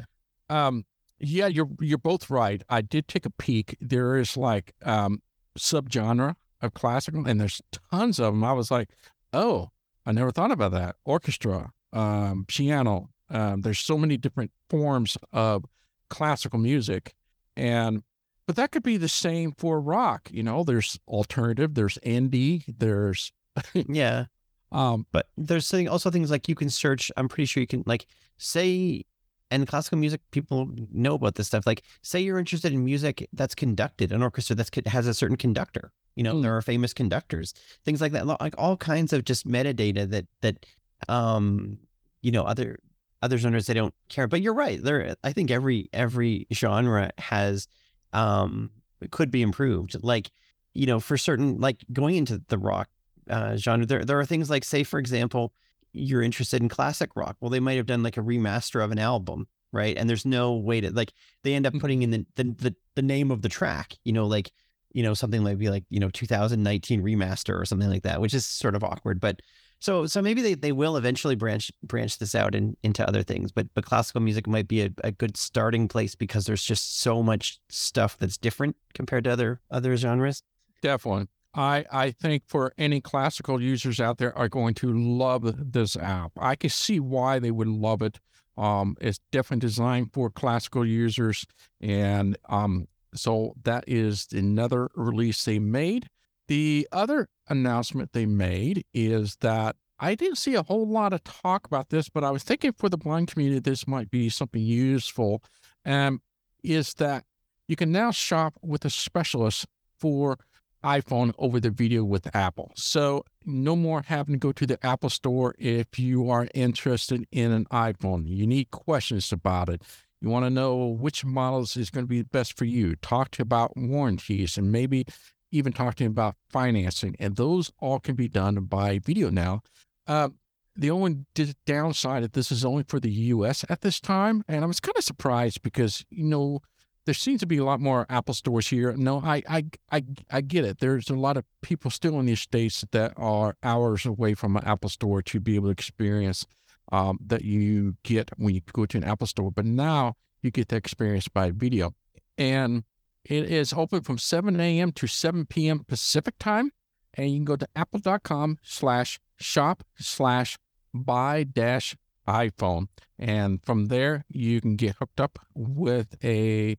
Um, yeah, you're you're both right. I did take a peek. There is like um subgenre of classical, and there's tons of them. I was like, oh, I never thought about that. Orchestra, um, piano. Um, there's so many different forms of classical music, and but that could be the same for rock. You know, there's alternative, there's indie, there's Yeah. um, But there's something, also things like you can search. I'm pretty sure you can like say, and classical music people know about this stuff. Like say you're interested in music that's conducted, an orchestra that has a certain conductor. You know, Mm. there are famous conductors, things like that. Like all kinds of just metadata that that um you know other other genres they don't care. But you're right. There, I think every every genre has um could be improved. Like you know, for certain like going into the rock uh, genre. There, there are things like, say, for example, you're interested in classic rock. Well, they might have done like a remaster of an album, right? And there's no way to like they end up putting in the the the, the name of the track, you know, like you know something like be like you know 2019 remaster or something like that, which is sort of awkward. But so so maybe they, they will eventually branch branch this out in, into other things. But but classical music might be a, a good starting place because there's just so much stuff that's different compared to other other genres. Definitely. I, I think for any classical users out there are going to love this app. I can see why they would love it. Um, it's definitely designed for classical users. And um, so that is another release they made. The other announcement they made is that I didn't see a whole lot of talk about this, but I was thinking for the blind community, this might be something useful. Um, is that you can now shop with a specialist for iPhone over the video with Apple. So no more having to go to the Apple store if you are interested in an iPhone. You need questions about it. You want to know which models is going to be best for you. Talk to about warranties and maybe even talking about financing. And those all can be done by video now. Uh, the only downside of this is only for the US at this time. And I was kind of surprised because, you know, there seems to be a lot more Apple stores here. No, I, I, I, I get it. There's a lot of people still in these states that are hours away from an Apple store to be able to experience um, that you get when you go to an Apple store. But now you get that experience by video. And it is open from 7 a.m. to 7 p.m. Pacific time. And you can go to apple.com slash shop slash buy dash iPhone. And from there, you can get hooked up with a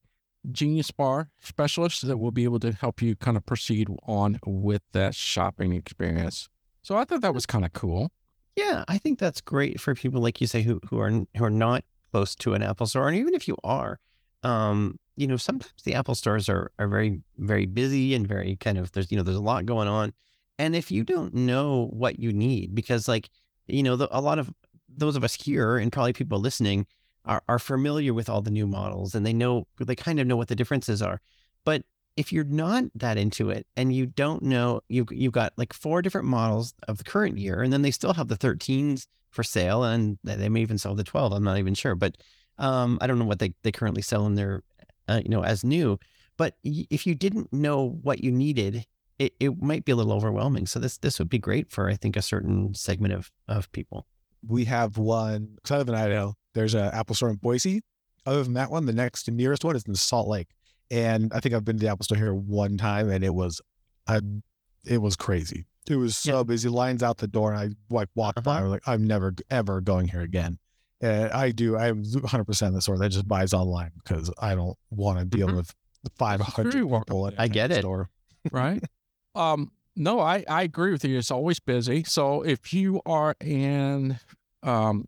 Genius Bar specialist that will be able to help you kind of proceed on with that shopping experience. So I thought that was kind of cool. Yeah, I think that's great for people like you say who who are who are not close to an Apple store, and even if you are, um, you know, sometimes the Apple stores are are very very busy and very kind of there's you know there's a lot going on, and if you don't know what you need, because like you know the, a lot of those of us here and probably people listening are, are familiar with all the new models and they know they kind of know what the differences are. But if you're not that into it and you don't know you you've got like four different models of the current year and then they still have the 13s for sale and they may even sell the 12 i'm not even sure but um, i don't know what they, they currently sell in their uh, you know as new but if you didn't know what you needed it, it might be a little overwhelming so this this would be great for i think a certain segment of of people we have one because of live Idaho. There's an Apple store in Boise. Other than that one, the next nearest one is in Salt Lake. And I think I've been to the Apple store here one time, and it was, I, it was crazy. It was so yeah. busy, lines out the door, and I like walked uh-huh. by. I was like, I'm never ever going here again. And I do. I am 100 percent the store that just buys online because I don't want to deal mm-hmm. with 500 people. I get it. Store. right. Um, no, I, I agree with you. It's always busy. So if you are in um,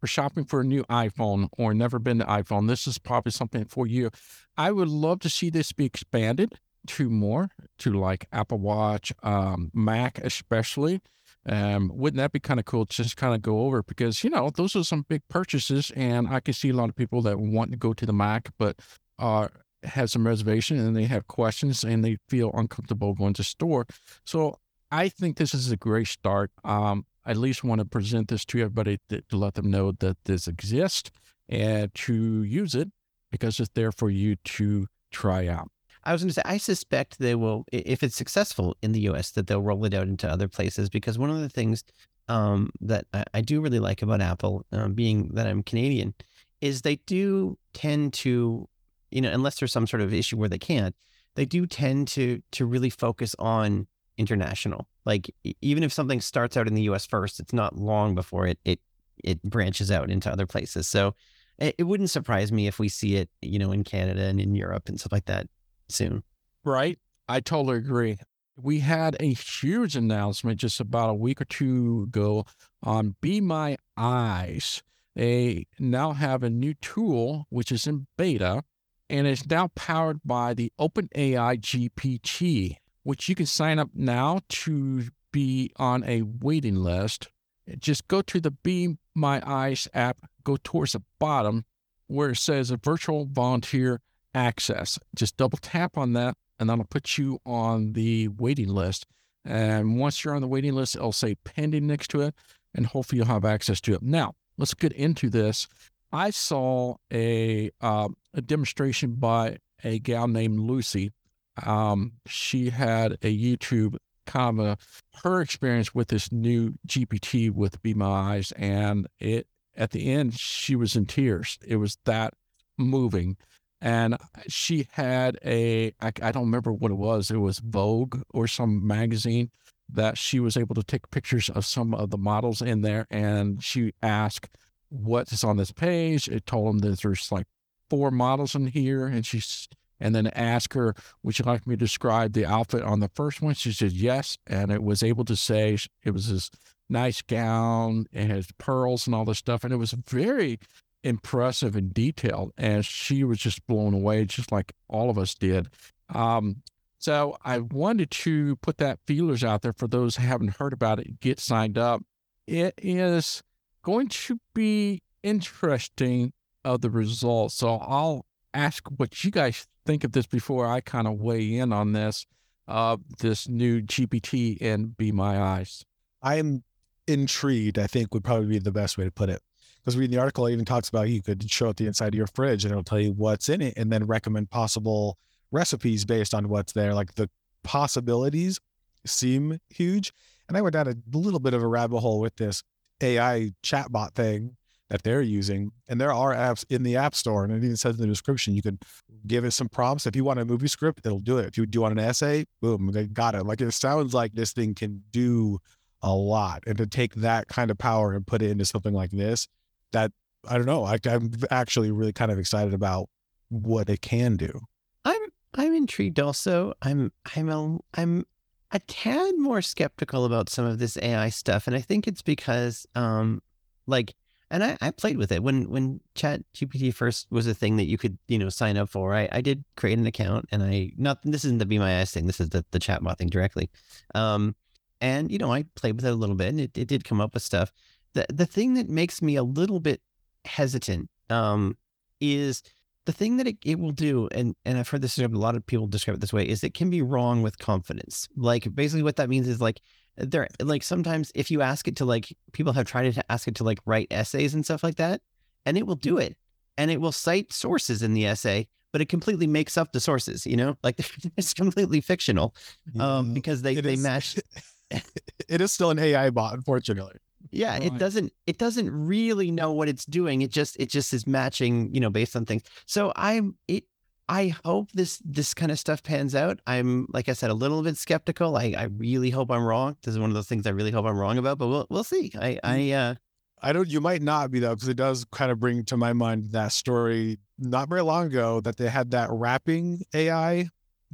for shopping for a new iPhone or never been to iPhone, this is probably something for you. I would love to see this be expanded to more, to like Apple Watch, um, Mac especially. Um, wouldn't that be kind of cool to just kind of go over because you know those are some big purchases, and I can see a lot of people that want to go to the Mac, but uh, have some reservation and they have questions and they feel uncomfortable going to store. So I think this is a great start. Um, I at least want to present this to everybody to let them know that this exists and to use it because it's there for you to try out. I was going to say, I suspect they will, if it's successful in the US, that they'll roll it out into other places. Because one of the things um, that I, I, do really like about Apple, um, being that I'm Canadian, is they do tend to you know, unless there's some sort of issue where they can't, they do tend to to really focus on international. Like even if something starts out in the U.S. first, it's not long before it it it branches out into other places. So it, it wouldn't surprise me if we see it, you know, in Canada and in Europe and stuff like that soon. Right. I totally agree. We had a huge announcement just about a week or two ago on Be My Eyes. They now have a new tool, which is in beta, and it's now powered by the OpenAI GPT, which you can sign up now to be on a waiting list. Just go to the Be My Eyes app, go towards the bottom where it says a virtual volunteer access. Just double tap on that, and that'll put you on the waiting list. And once you're on the waiting list, it'll say pending next to it, and hopefully you'll have access to it. Now, let's get into this. I saw a uh, a demonstration by a gal named Lucy. Um, she had a YouTube of her experience with this new GPT with Be My Eyes, and it at the end she was in tears. It was that moving, and she had a I, I don't remember what it was. It was Vogue or some magazine that she was able to take pictures of some of the models in there, and she asked what is on this page. It told them that there's like four models in here, and she's and then ask her, "Would you like me to describe the outfit on the first one?" She said yes, and it was able to say it was this nice gown and has pearls and all this stuff, and it was very impressive and detailed. And she was just blown away, just like all of us did. Um, so I wanted to put that feelers out there for those who haven't heard about it. Get signed up. It is going to be interesting of the results. So I'll ask what you guys think of this before I kind of weigh in on this, uh, this new GPT and Be My Eyes. I'm intrigued, I think would probably be the best way to put it. Because reading the article, it even talks about you could show it the inside of your fridge and it'll tell you what's in it and then recommend possible recipes based on what's there. Like the possibilities seem huge. And I went down a little bit of a rabbit hole with this AI chatbot thing that they're using. And there are apps in the App Store, and it even says in the description you could give it some prompts. If you want a movie script, it'll do it. If you do want an essay, boom, they got it. Like it sounds like this thing can do a lot. And to take that kind of power and put it into something like this, that I don't know. I, I'm actually really kind of excited about what it can do. I'm I'm intrigued also. I'm I'm a I'm a tad more skeptical about some of this AI stuff. And I think it's because um like and I, I played with it when when chat gpt first was a thing that you could you know sign up for i, I did create an account and i not this isn't the be my eyes thing this is the, the chatbot thing directly um and you know i played with it a little bit and it, it did come up with stuff the the thing that makes me a little bit hesitant um is the thing that it, it will do and and i've heard this a lot of people describe it this way is it can be wrong with confidence. Like basically what that means is like there like sometimes if you ask it to like people have tried to ask it to like write essays and stuff like that and it will do it and it will cite sources in the essay but it completely makes up the sources you know? Like it's completely fictional um because they they is- match it is still an AI bot, unfortunately. Yeah it doesn't it doesn't really know what it's doing it just it just is matching you know based on things. So i'm it i hope this this kind of stuff pans out. I'm like i said a little bit skeptical. I i really hope i'm wrong. This is one of those things i really hope i'm wrong about but we'll we'll see. I i uh I don't. You might not be though, because it does kind of bring to my mind that story not very long ago that they had that rapping AI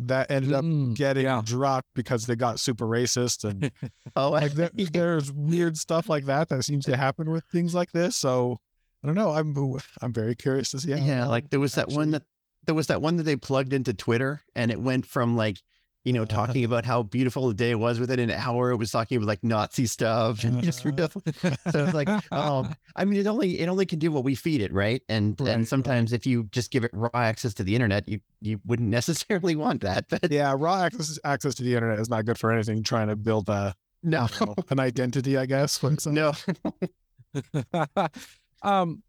that ended up Mm, getting yeah. dropped because they got super racist and oh like there, there's weird stuff like that that seems to happen with things like this. So I don't know. I'm I'm very curious to see. How yeah, like there was that one that there was that one that they plugged into Twitter and it went from like you know talking about how beautiful the day was within an hour it was talking about like Nazi stuff and just Uh-huh. real- so it's like um I mean it only it only can do what we feed it right and Right, right. and sometimes if you just give it raw access to the internet you you wouldn't necessarily want that but yeah, raw access access to the internet is not good for anything. Trying to build a no an identity, I guess. no um,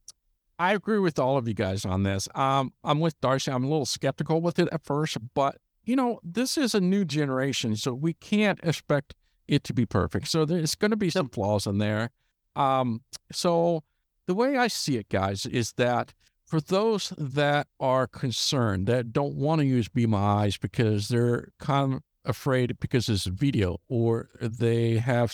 I agree with all of you guys on this. Um, I'm with Darcy. I'm a little skeptical with it at first, but you know, this is a new generation, so we can't expect it to be perfect. So there's going to be some flaws in there. Um, so the way I see it, guys, is that for those that are concerned that don't want to use Be My Eyes because they're kind of afraid because it's a video or they have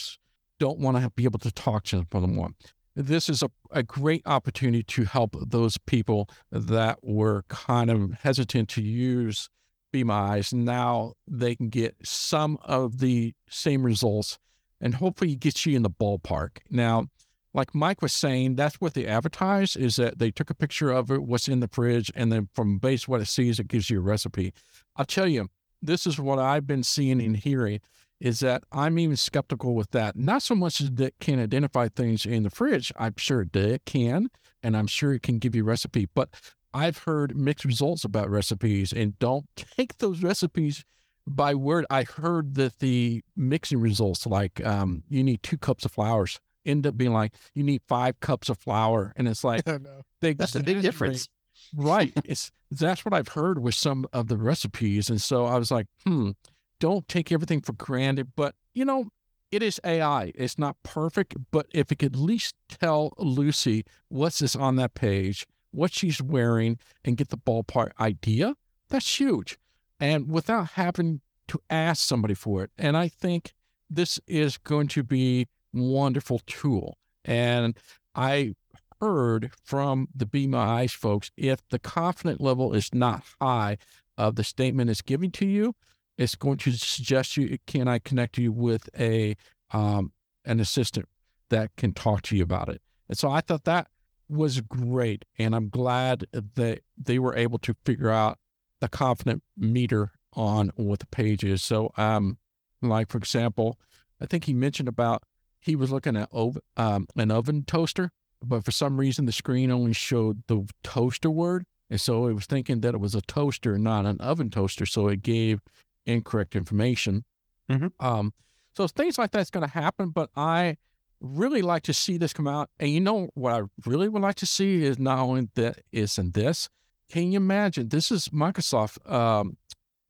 don't want to be able to talk to someone this is a, a great opportunity to help those people that were kind of hesitant to use Be My Eyes. Now they can get some of the same results and hopefully get you in the ballpark. Now, like Mike was saying, that's what they advertise is that they took a picture of it, what's in the fridge, and then from base what it sees, it gives you a recipe. I'll tell you, this is what I've been seeing and hearing is that I'm even skeptical with that. Not so much that it can identify things in the fridge. I'm sure it can, and I'm sure it can give you a recipe. But I've heard mixed results about recipes, and don't take those recipes by word. I heard that the mixing results, like um, you need two cups of flours, end up being like you need five cups of flour, and it's like I don't they that's a big difference right. It's that's what I've heard with some of the recipes, and so I was like, hmm, don't take everything for granted. But you know, it is AI. It's not perfect, but if it could at least tell Lucy what's this on that page, what she's wearing, and get the ballpark idea, that's huge. And without having to ask somebody for it, and I think this is going to be wonderful tool. And I heard from the Be My Eyes folks if the confident level is not high of the statement it's giving to you, it's going to suggest you can I connect you with a um, an assistant that can talk to you about it. And so I thought that was great, and I'm glad that they were able to figure out the confident meter on what the page is. So, um, like for example, I think he mentioned about he was looking at ov- um, an oven toaster, but for some reason the screen only showed the toaster word, and so it was thinking that it was a toaster, not an oven toaster. So it gave incorrect information. Mhm. Um, so things like that's going to happen, but I really like to see this come out. And you know what I really would like to see is not only that is in this. Can you imagine? This is Microsoft um,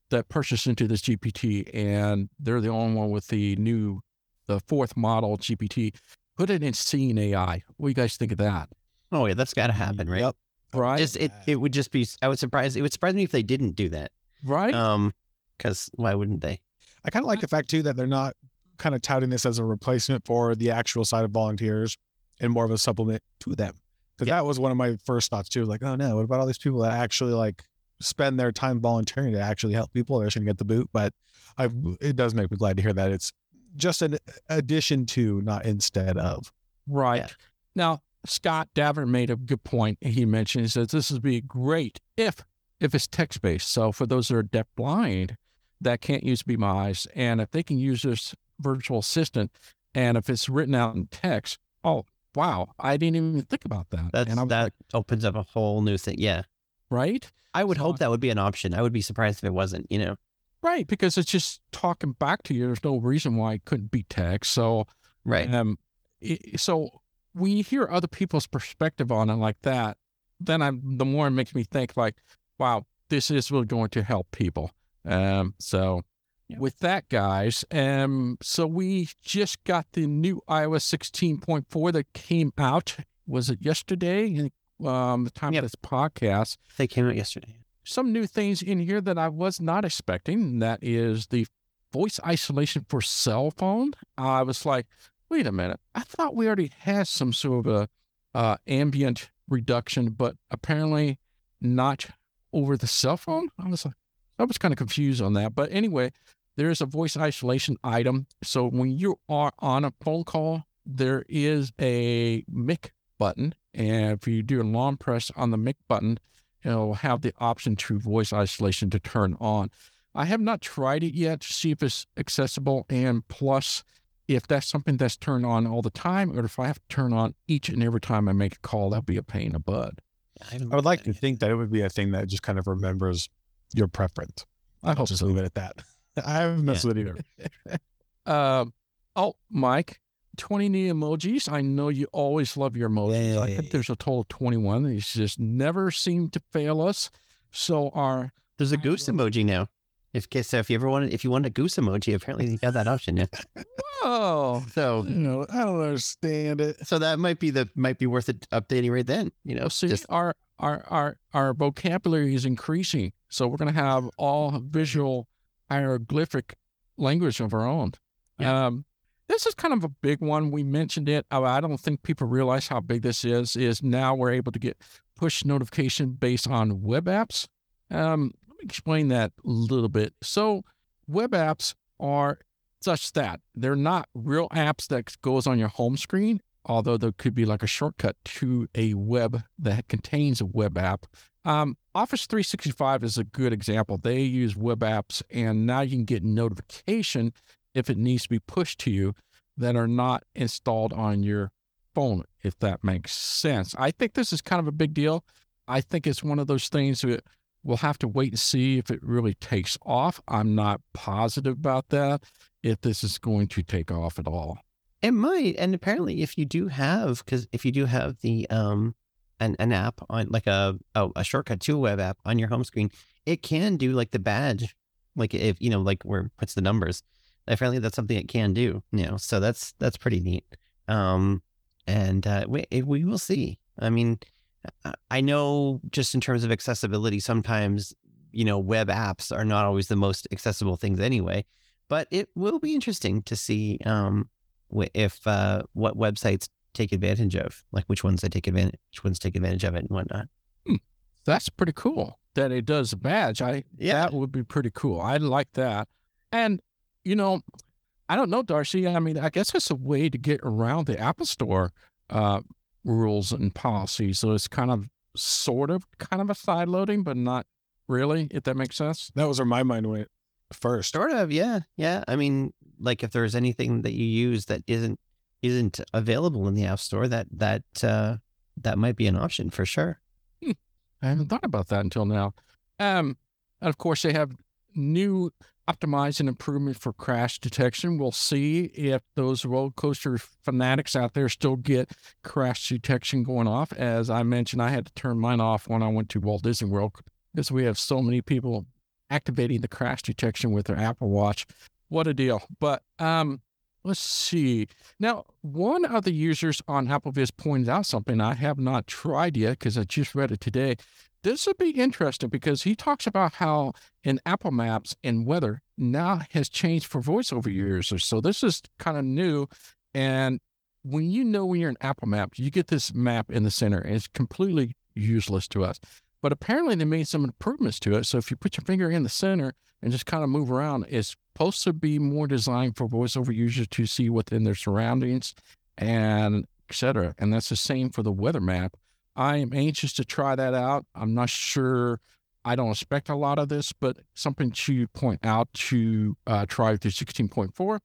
that purchased into this GPT, and they're the only one with the new, the fourth model GPT. Put it in seeing AI. What do you guys think of that? Oh yeah, that's got to happen, right? Yep. Right, Just it, it would just be. I would surprise. It would surprise me if they didn't do that. right. Um, because why wouldn't they? I kind of like the fact too that they're not kind of touting this as a replacement for the actual side of volunteers and more of a supplement to them. Because Yeah. that was one of my first thoughts too. Like, oh no, what about all these people that actually like spend their time volunteering to actually help people? They're just gonna get the boot. But I, it does make me glad to hear that it's just an addition to, not instead of. Right. Yeah. Now, Scott Davert made a good point. He mentioned, he says, this would be great if if it's text based. So for those that are deaf blind that can't use Be My Eyes, and if they can use this virtual assistant, and if it's written out in text, oh wow, I didn't even think about that. That's and that like, opens up a whole new thing. Yeah, right, I would So hope I- that would be an option. I would be surprised if it wasn't. You know, right, because it's just talking back to you. There's no reason why it couldn't be text. So right? Um, i- so when you hear other people's perspective on it like that, then I'm the more it makes me think like, wow, this is really going to help people. Um, so with that, guys, um, so we just got the new iOS 16.4 that came out. Was it yesterday? Um, the time Yep. of this podcast They came out yesterday. some new things in here that I was not expecting. and That is the voice isolation for cell phone. I was like, wait a minute. I thought we already had some sort of a uh, ambient reduction, but apparently not over the cell phone. I was like, I was kind of confused on that. But anyway, there is a voice isolation item. So when you are on a phone call, there is a mic button. And if you do a long press on the mic button, it'll have the option to voice isolation to turn on. I have not tried it yet to see if it's accessible. And plus, if that's something that's turned on all the time, or if I have to turn on each and every time I make a call, that'd be a pain in the butt. I, I would like to think that it would be a thing that just kind of remembers your preference. I I'll just so. leave it at that. I haven't messed with it either. Um, oh, Mike, 20 new emojis. I know you always love your emojis. I think there's a total of 21. These just never seem to fail us. So our There's a I goose don't- emoji now. If so, if you ever wanted, if you want a goose emoji, apparently you got that option. Yeah. oh, So You know, I don't understand it. so that might be the might be worth it updating right then. You know, Well, see, just our, our our our vocabulary is increasing, so we're going to have all visual hieroglyphic language of our own. Um, this is kind of a big one. We mentioned it. I I don't think people realize how big this is. Is now we're able to get push notification based on web apps. Um, let me explain that a little bit. So, web apps are such that they're not real apps that goes on your home screen although there could be like a shortcut to a web that contains a web app. Um, Office 365 is a good example. They use web apps, and now you can get notification if it needs to be pushed to you that are not installed on your phone, if that makes sense. I think this is kind of a big deal. I think it's one of those things that we'll have to wait and see if it really takes off. I'm not positive about that, if this is going to take off at all. It might, and apparently, if you do have, because if you do have the um, an an app on like a, a a shortcut to a web app on your home screen, it can do like the badge, like if you know, like where it puts the numbers. Apparently, that's something it can do. You know, so that's that's pretty neat. Um, and uh, we we will see. I mean, I- I know just in terms of accessibility, sometimes you know web apps are not always the most accessible things anyway. But it will be interesting to see um, if uh, what websites take advantage of, like which ones they take advantage, which ones take advantage of it and whatnot. That's pretty cool that it does a badge. I Yeah. that would be pretty cool. I like that. And you know, I don't know, Darcy. I mean, I guess it's a way to get around the Apple Store uh, rules and policies. So it's kind of, sort of, kind of a side loading, but not really. If that makes sense. That was where my mind went first. Sort of, yeah, yeah. I mean, like if there's anything that you use that isn't isn't available in the App Store, that that uh, that might be an option for sure. I haven't thought about that until now. Um, and of course, they have new optimize and improvement for crash detection. We'll see if those roller coaster fanatics out there still get crash detection going off. As I mentioned, I had to turn mine off when I went to Walt Disney World because we have so many people activating the crash detection with their Apple Watch. What a deal. But um, let's see. Now, one of the users on AppleVis pointed out something I have not tried yet because I just read it today. This would be interesting because he talks about how in Apple Maps and weather now has changed for voiceover users. So this is kind of new. And when you know when you're in Apple Maps, you get this map in the center and it's completely useless to us. But apparently they made some improvements to it. So if you put your finger in the center and just kind of move around, it's supposed to be more designed for voiceover users to see within their surroundings and etc. And that's the same for the weather map. I am anxious to try that out. I'm not sure. I don't expect a lot of this, but something to point out to uh, try the 16.4.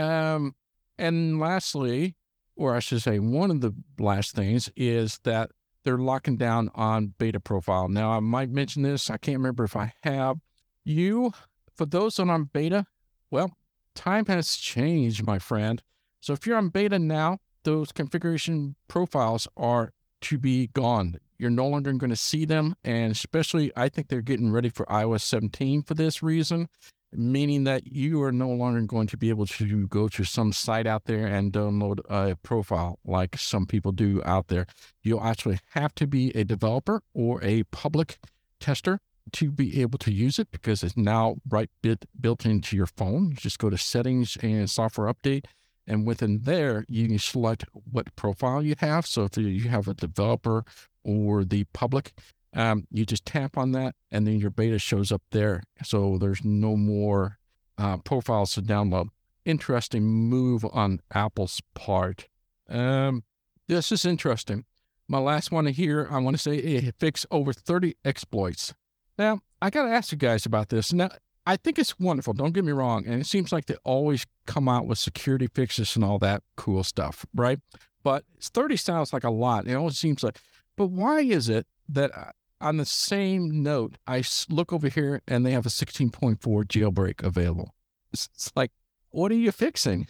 Um, and lastly, or I should say, one of the last things is that they're locking down on beta profile. Now, I might mention this. I can't remember if I have. You, for those that are on beta, well, time has changed, my friend. So if you're on beta now, those configuration profiles are to be gone. You're no longer going to see them. And especially, I think they're getting ready for iOS 17 for this reason meaning that you are no longer going to be able to go to some site out there and download a profile like some people do out there. You'll actually have to be a developer or a public tester to be able to use it because it's now right bit built into your phone. You just go to settings and software update. And within there, you can select what profile you have. So if you have a developer or the public, um, you just tap on that and then your beta shows up there. So there's no more uh, profiles to download. Interesting move on Apple's part. Um, this is interesting. My last one here, I want to say it fixed over 30 exploits. Now, I got to ask you guys about this. Now, I think it's wonderful. Don't get me wrong. And it seems like they always come out with security fixes and all that cool stuff, right? But 30 sounds like a lot. It always seems like, but why is it that uh, on the same note, I look over here and they have a 16.4 jailbreak available. It's, it's like, what are you fixing?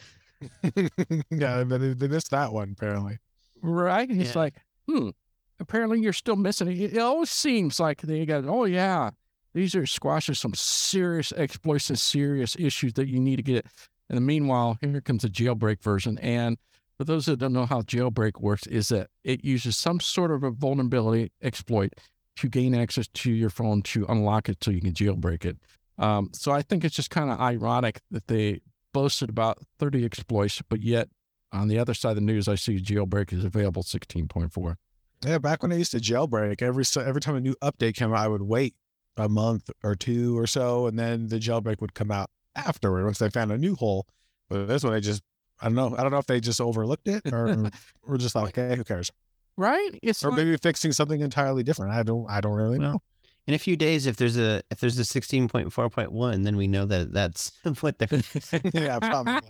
yeah, they, they missed that one apparently. Right? It's yeah. like, hmm, apparently you're still missing it. It always seems like they got, oh, yeah, these are squashing some serious exploits and serious issues that you need to get. And meanwhile, here comes a jailbreak version. And for those that don't know how jailbreak works, is that it uses some sort of a vulnerability exploit to gain access to your phone to unlock it so you can jailbreak it. Um, so I think it's just kind of ironic that they boasted about 30 exploits, but yet on the other side of the news, I see jailbreak is available 16.4. Yeah, back when I used to jailbreak, every every time a new update came out, I would wait a month or two or so, and then the jailbreak would come out afterward once they found a new hole. But this one, they just I don't know. I don't know if they just overlooked it or or just like, okay, who cares? Right? It's or maybe fixing something entirely different. I don't. I don't really know. In a few days, if there's a if there's a sixteen point four point one, then we know that that's what they're. yeah, probably.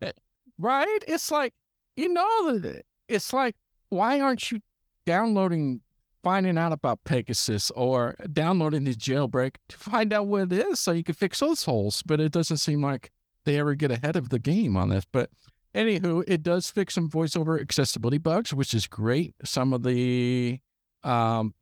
right? It's like you know, that it's like why aren't you downloading, finding out about Pegasus or downloading the jailbreak to find out what it is so you can fix those holes? But it doesn't seem like they ever get ahead of the game on this. But Anywho, it does fix some voiceover accessibility bugs, which is great. Some of the um,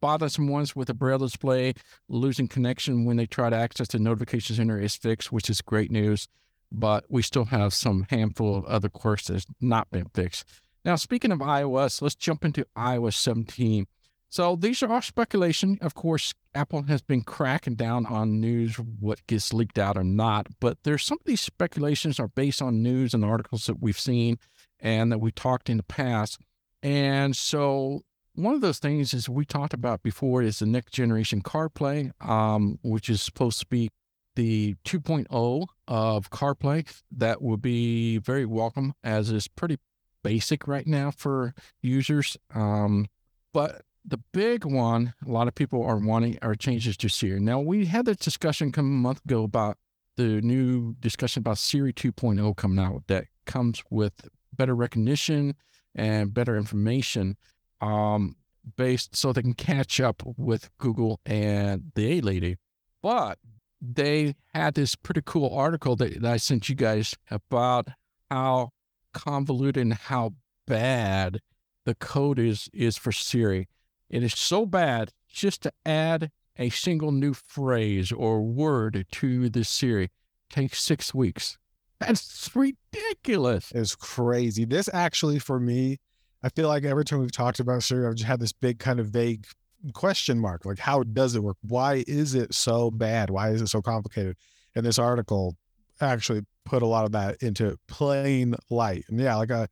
bothersome ones with the braille display, losing connection when they try to access the notification center is fixed, which is great news. But we still have some handful of other quirks not been fixed. Now, speaking of iOS, let's jump into iOS 17. So these are all speculation. Of course, Apple has been cracking down on news, what gets leaked out or not. But there's some of these speculations are based on news and articles that we've seen and that we talked in the past. And so one of those things is we talked about before is the next generation CarPlay, um, which is supposed to be the 2.0 of CarPlay. That would be very welcome as it's pretty basic right now for users. Um, but the big one a lot of people are wanting are changes to Siri. Now we had this discussion come a month ago about the new discussion about Siri 2.0 coming out that comes with better recognition and better information um, based so they can catch up with Google and the A lady. But they had this pretty cool article that, that I sent you guys about how convoluted and how bad the code is is for Siri. It is so bad just to add a single new phrase or word to the Siri takes six weeks. That's ridiculous. It's crazy. This actually, for me, I feel like every time we've talked about Siri, I've just had this big kind of vague question mark. Like, how does it work? Why is it so bad? Why is it so complicated? And this article actually put a lot of that into plain light. And yeah, like a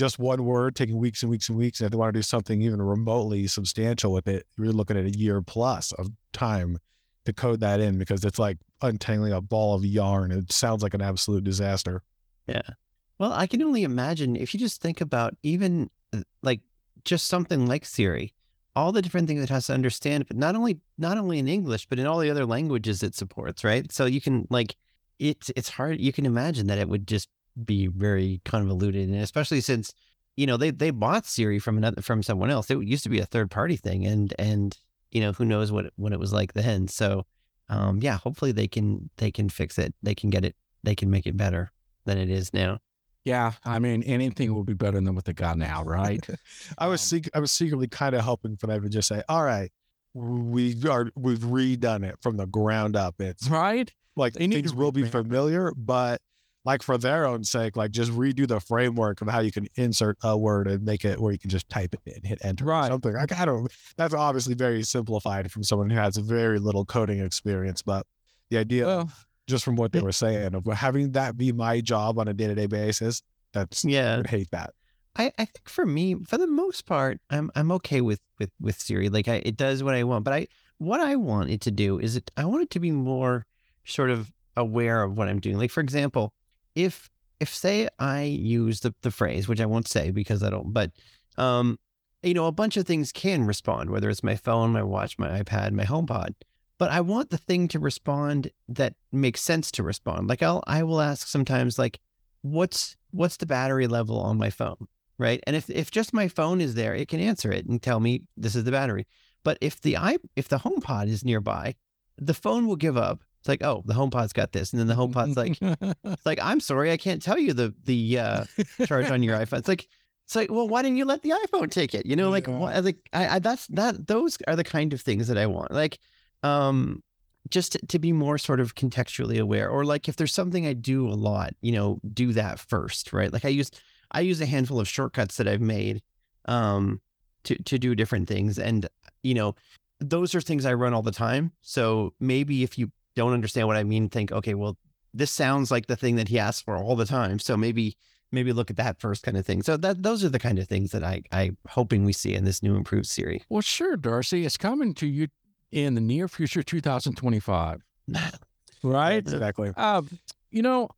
just one word taking weeks and weeks and weeks. And if they want to do something even remotely substantial with it, you're looking at a year plus of time to code that in because it's like untangling a ball of yarn. It sounds like an absolute disaster. Yeah. Well, I can only imagine if you just think about even uh, like just something like Siri, all the different things it has to understand, but not only not only in English, but in all the other languages it supports, right? So you can like it's it's hard you can imagine that it would just be very convoluted and especially since you know they they bought Siri from another from someone else. It used to be a third party thing and and you know who knows what what it was like then. So um yeah, hopefully they can they can fix it. They can get it they can make it better than it is now. Yeah, I mean anything will be better than what they got now, right? I was Um, sec- I was secretly kind of hoping for them to just say, "All right, we are we've redone it from the ground up. It's right? like They things will be familiar, but like for their own sake, like just redo the framework of how you can insert a word and make it where you can just type it and hit enter. Right. Something like I don't. That's obviously very simplified from someone who has very little coding experience, but the idea, Well, just from what they were saying, of having that be my job on a day to day basis, that's I Yeah. would hate that. I, I think for me, for the most part, I'm I'm okay with with with Siri. Like I, it does what I want, but I what I want it to do is it I want it to be more sort of aware of what I'm doing. Like for example, if if say I use the the phrase, which I won't say because I don't, but um, you know, a bunch of things can respond, whether it's my phone, my watch, my iPad, my HomePod. But I want the thing to respond that makes sense to respond. Like I'll I will ask sometimes like, what's what's the battery level on my phone? right? And if if just my phone is there, it can answer it and tell me this is the battery. But if the i if the HomePod is nearby, the phone will give up. It's like, oh, the HomePod's got this, and then the HomePod's like, it's like, I'm sorry, I can't tell you the the uh, charge on your iPhone. It's like, it's like, well, why didn't you let the iPhone take it? You know, like, Yeah. what, like, I, I that's that. Those are the kind of things that I want. Like, um, just to, to be more sort of contextually aware, or like if there's something I do a lot, you know, do that first, right? Like I use I use a handful of shortcuts that I've made, um, to to do different things, and you know, those are things I run all the time. So maybe if you don't understand what I mean, think, okay, well, this sounds like the thing that he asks for all the time. So maybe maybe look at that first kind of thing. So that those are the kind of things that I I hoping we see in this new improved Siri. well, sure, Darcy. It's coming to you in the near future, 2025. Right? Exactly. Um, you know,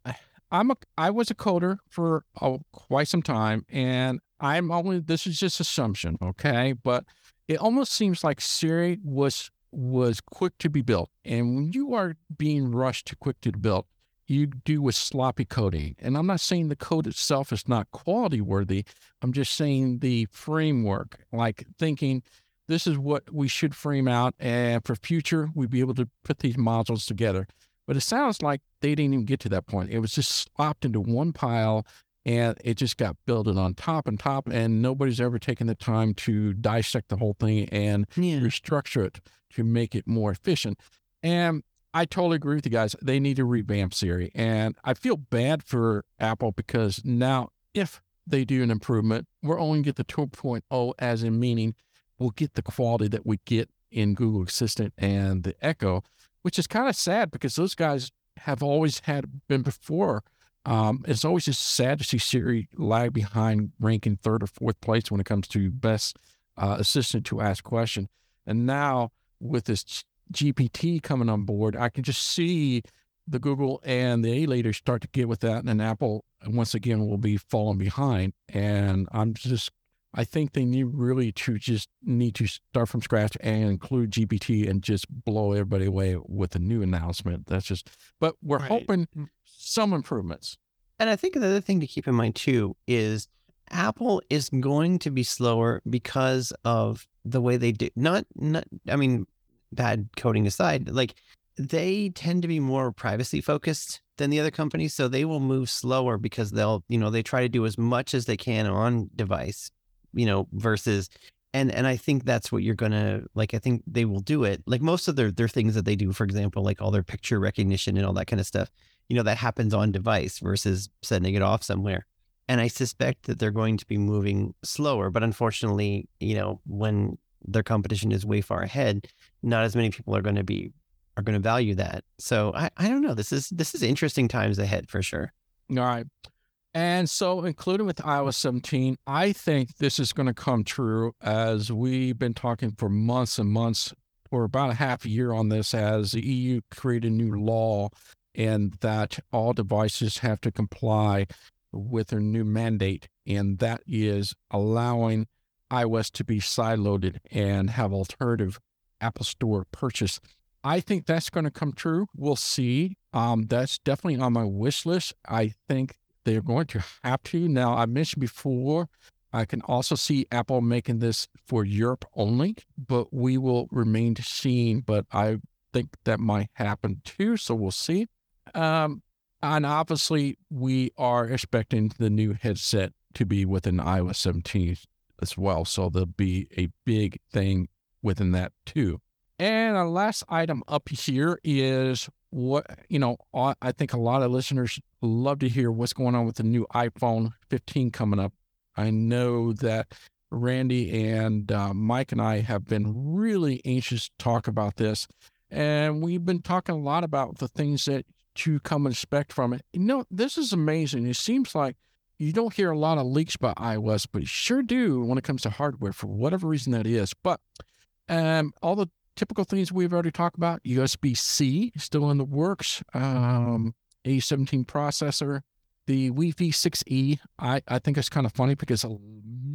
I'm a I was a coder for oh, quite some time, and I'm only this is just assumption, okay? But it almost seems like Siri was was quick to be built, and when you are being rushed to quick to build, you do with sloppy coding. And I'm not saying the code itself is not quality worthy. I'm just saying the framework, like thinking this is what we should frame out, and for future we'd be able to put these modules together. But it sounds like they didn't even get to that point. It was just slopped into one pile and it just got builded on top and top. And nobody's ever taken the time to dissect the whole thing and Yeah. restructure it to make it more efficient. And I totally agree with you guys. They need to revamp Siri. And I feel bad for Apple because now, if they do an improvement, we're only get the 2.0 as in meaning we'll get the quality that we get in Google Assistant and the Echo, which is kind of sad because those guys have always had been before. Um, it's always just sad to see Siri lag behind ranking third or fourth place when it comes to best uh, assistant to ask question. And now with this GPT coming on board, I can just see the Google and the A leaders start to get with that, and Apple once again will be falling behind. And I'm just, I think they need really to just need to start from scratch and include GPT and just blow everybody away with a new announcement. That's just, but we're Right. hoping mm. some improvements. And I think another thing to keep in mind too is Apple is going to be slower because of the way they do not not I mean bad coding aside, like they tend to be more privacy focused than the other companies. So they will move slower because they'll, you know, they try to do as much as they can on device, you know, versus and and I think that's what you're gonna like. I think they will do it. Like most of their their things that they do, for example, like all their picture recognition and all that kind of stuff, you know, that happens on device versus sending it off somewhere. And I suspect that they're going to be moving slower. But unfortunately, you know, when their competition is way far ahead, not as many people are going to be are going to value that. So I, I don't know. This is this is interesting times ahead for sure. All right. And so, including with iOS 17, I think this is going to come true as we've been talking for months and months, or about a half a year on this, as the EU created a new law and that all devices have to comply with their new mandate. And that is allowing iOS to be sideloaded and have alternative Apple Store purchase. I think that's going to come true. We'll see. Um, that's definitely on my wish list. I think they're going to have to. Now, I mentioned before, I can also see Apple making this for Europe only, but we will remain to see. But I think that might happen too. So we'll see. Um, and obviously, we are expecting the new headset to be within iOS 17 as well. So there'll be a big thing within that too. And our last item up here is what, you know, I think a lot of listeners love to hear what's going on with the new iPhone 15 coming up. I know that Randy and uh, Mike and I have been really anxious to talk about this. And we've been talking a lot about the things that to come and expect from it. You know, this is amazing. It seems like you don't hear a lot of leaks about iOS, but you sure do when it comes to hardware for whatever reason that is. But um, all the typical things we've already talked about USB C still in the works, um, A17 processor, the Wi Fi 6E. I, I think it's kind of funny because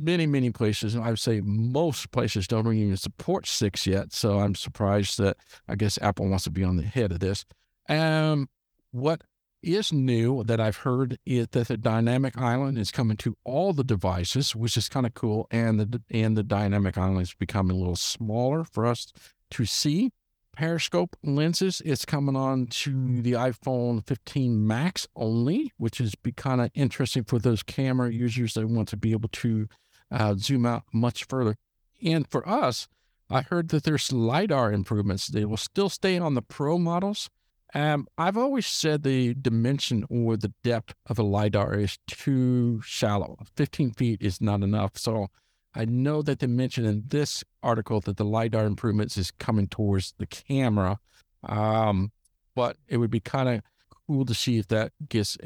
many, many places, and I would say most places don't even support 6 yet. So I'm surprised that I guess Apple wants to be on the head of this. Um, what is new that I've heard is that the dynamic island is coming to all the devices, which is kind of cool, and the and the dynamic island is becoming a little smaller for us to see. Periscope lenses It's coming on to the iPhone 15 Max only, which is be kind of interesting for those camera users that want to be able to uh, zoom out much further. And for us, I heard that there's LiDAR improvements. They will still stay on the Pro models, um, I've always said the dimension or the depth of a LiDAR is too shallow. 15 feet is not enough. So I know that they mentioned in this article that the LiDAR improvements is coming towards the camera. Um, but it would be kind of cool to see if that gets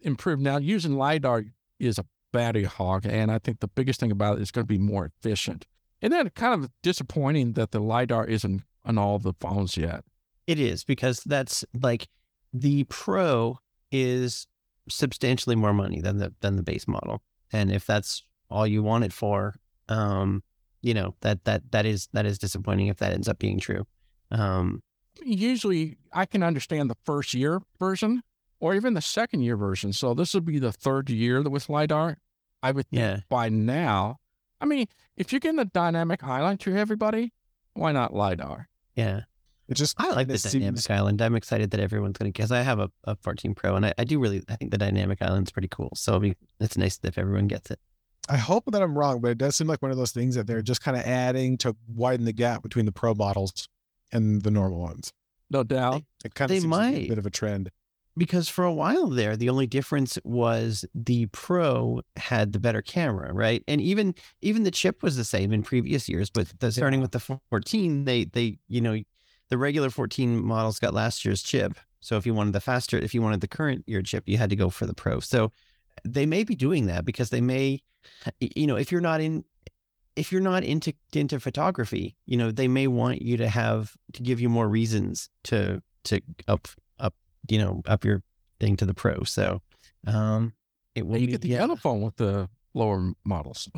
improved. Now, using LiDAR is a battery hog. And I think the biggest thing about it is going to be more efficient. And then kind of disappointing that the LiDAR isn't on all the phones yet. It is because that's like the pro is substantially more money than the than the base model. And if that's all you want it for, um, you know, that that that is that is disappointing if that ends up being true. Um usually I can understand the first year version or even the second year version. So this would be the third year with LiDAR. I would think yeah. by now. I mean, if you're getting a dynamic island to everybody, why not LiDAR? Yeah. It just I like the seems... dynamic island. I'm excited that everyone's going to because I have a, a 14 Pro and I, I do really I think the dynamic island's pretty cool. So it'll be, it's nice if everyone gets it. I hope that I'm wrong, but it does seem like one of those things that they're just kind of adding to widen the gap between the Pro models and the normal ones. No doubt. It kind of they seems might. Like a bit of a trend. Because for a while there, the only difference was the Pro had the better camera, right? And even even the chip was the same in previous years, but the, starting with the 14, they they you know the regular 14 models got last year's chip. So if you wanted the faster, if you wanted the current year chip, you had to go for the Pro. So they may be doing that because they may, you know, if you're not in, if you're not into into photography, you know, they may want you to have to give you more reasons to to up up you know up your thing to the Pro. So um, it will. You be, get the yeah. telephone with the lower models.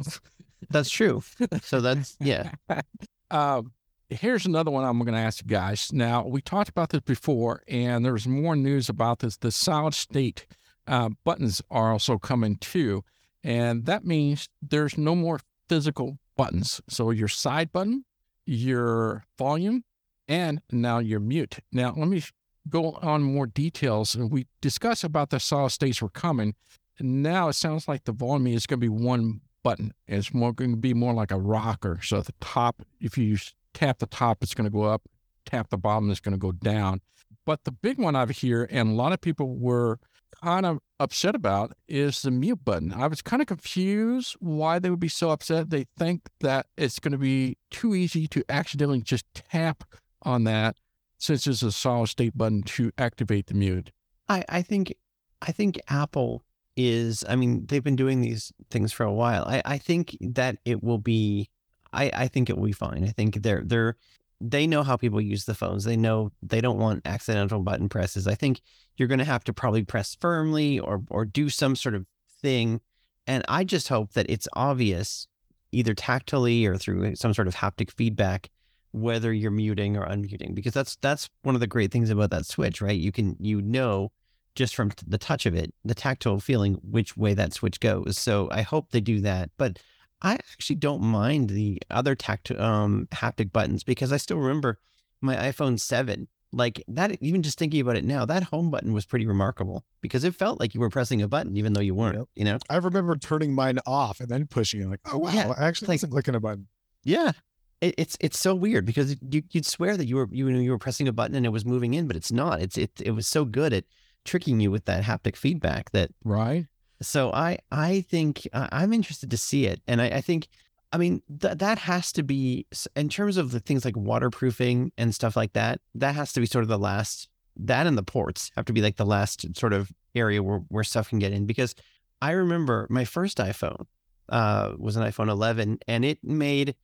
that's true. So that's yeah. um, here's another one I'm going to ask you guys. Now, we talked about this before, and there's more news about this. The solid state uh, buttons are also coming too. And that means there's no more physical buttons. So your side button, your volume, and now you're mute. Now, let me go on more details. And we discussed about the solid states were coming. Now it sounds like the volume is going to be one button. It's more going to be more like a rocker. So the top, if you tap the top, it's going to go up. Tap the bottom, it's going to go down. But the big one I've here, and a lot of people were kind of upset about, is the mute button. I was kind of confused why they would be so upset. They think that it's going to be too easy to accidentally just tap on that since it's a solid state button to activate the mute. I, I think I think Apple is I mean, they've been doing these things for a while. I, I think that it will be I, I think it will be fine. I think they're they're they know how people use the phones. They know they don't want accidental button presses. I think you're going to have to probably press firmly or or do some sort of thing. And I just hope that it's obvious, either tactily or through some sort of haptic feedback, whether you're muting or unmuting. Because that's that's one of the great things about that switch, right? You can you know just from the touch of it, the tactile feeling, which way that switch goes. So I hope they do that. But I actually don't mind the other tact um, haptic buttons because I still remember my iPhone 7. Like that, even just thinking about it now, that home button was pretty remarkable because it felt like you were pressing a button even though you weren't, Yep. you know? I remember turning mine off and then pushing it. Like, oh wow, Yeah, I actually like- wasn't clicking a button. Yeah. It, it's it's so weird because you, you'd swear that you were you, know, you were pressing a button and it was moving in, but it's not. It's it it was so good at tricking you with that haptic feedback that Right? So I I think uh, I'm interested to see it, and I, I think I mean th- that has to be in terms of the things like waterproofing and stuff like that. That has to be sort of the last. That and the ports have to be like the last sort of area where where stuff can get in because I remember my first iPhone uh, was an iPhone 11, and it made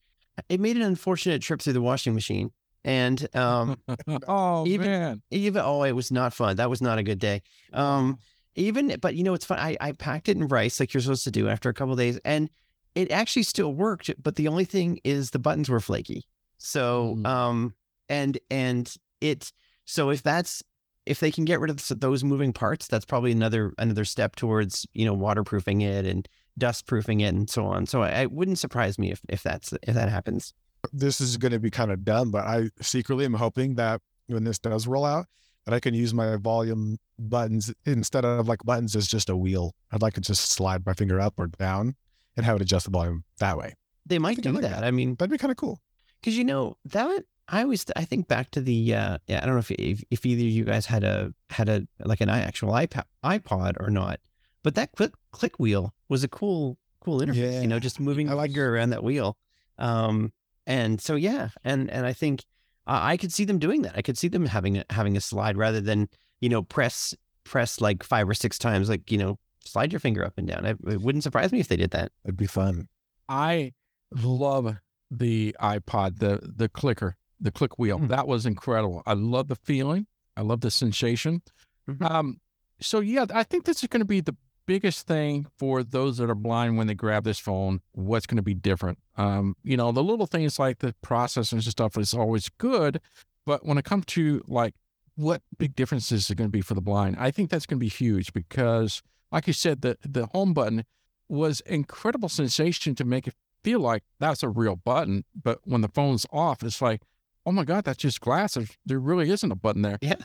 it made an unfortunate trip through the washing machine, and um, oh, even- man. even oh it was not fun that was not a good day um even but you know it's fun I, I packed it in rice like you're supposed to do after a couple days and it actually still worked but the only thing is the buttons were flaky so Mm. um and and it so if that's if they can get rid of those moving parts that's probably another another step towards you know waterproofing it and dust proofing it and so on so I, it wouldn't surprise me if if that's if that happens This is going to be kind of dumb, but I secretly am hoping that when this does roll out, that I can use my volume buttons instead of like buttons as just a wheel. I'd like to just slide my finger up or down and have it adjust the volume that way. they might I do like that that. i mean That'd be kind of cool. because you know that I always I think back to the uh, yeah I don't know if, if if either of you guys had a had a like an actual iPad iPod or not, but that click click wheel was a cool cool interface. You know, just moving I like- finger around that wheel. Um, and so yeah, and and I think uh, I could see them doing that. I could see them having a, having a slide rather than you know press press like five or six times, like you know slide your finger up and down. It, it wouldn't surprise me if they did that. It'd be fun. I love the iPod, the the clicker, the click wheel. Mm. That was incredible. I love the feeling. I love the sensation. Mhm. Um, so yeah, I think this is going to be the biggest thing for those that are blind when they grab this phone. What's going to be different? Um, you know, the little things like the processors and stuff is always good, but when it comes to like what big differences is it going to be for the blind, I think that's going to be huge because, like you said, the the home button was incredible sensation to make it feel like that's a real button. But when the phone's off, it's like, oh my God, that's just glass. There really isn't a button there. Yeah.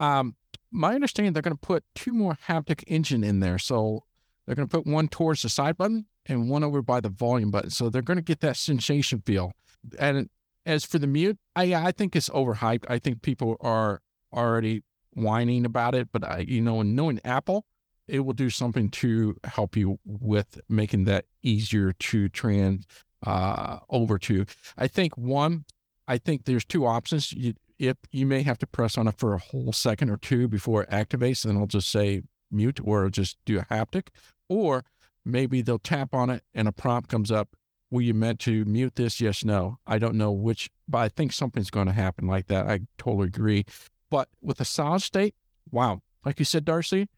Um, my understanding, they're going to put two more haptic engine in there. So they're going to put one towards the side button and one over by the volume button. So they're going to get that sensation feel. And as for the mute, I I think it's overhyped. I think people are already whining about it. But I, you know, knowing Apple, it will do something to help you with making that easier to trans uh, over to. I think one, I think there's two options. You, if you may have to press on it for a whole second or two before it activates, then it'll just say mute or just do a haptic, or maybe they'll tap on it and a prompt comes up. Were you meant to mute this? Yes, no. I don't know which, but I think something's going to happen like that. I totally agree. But with a solid state, wow, like you said, Darcy,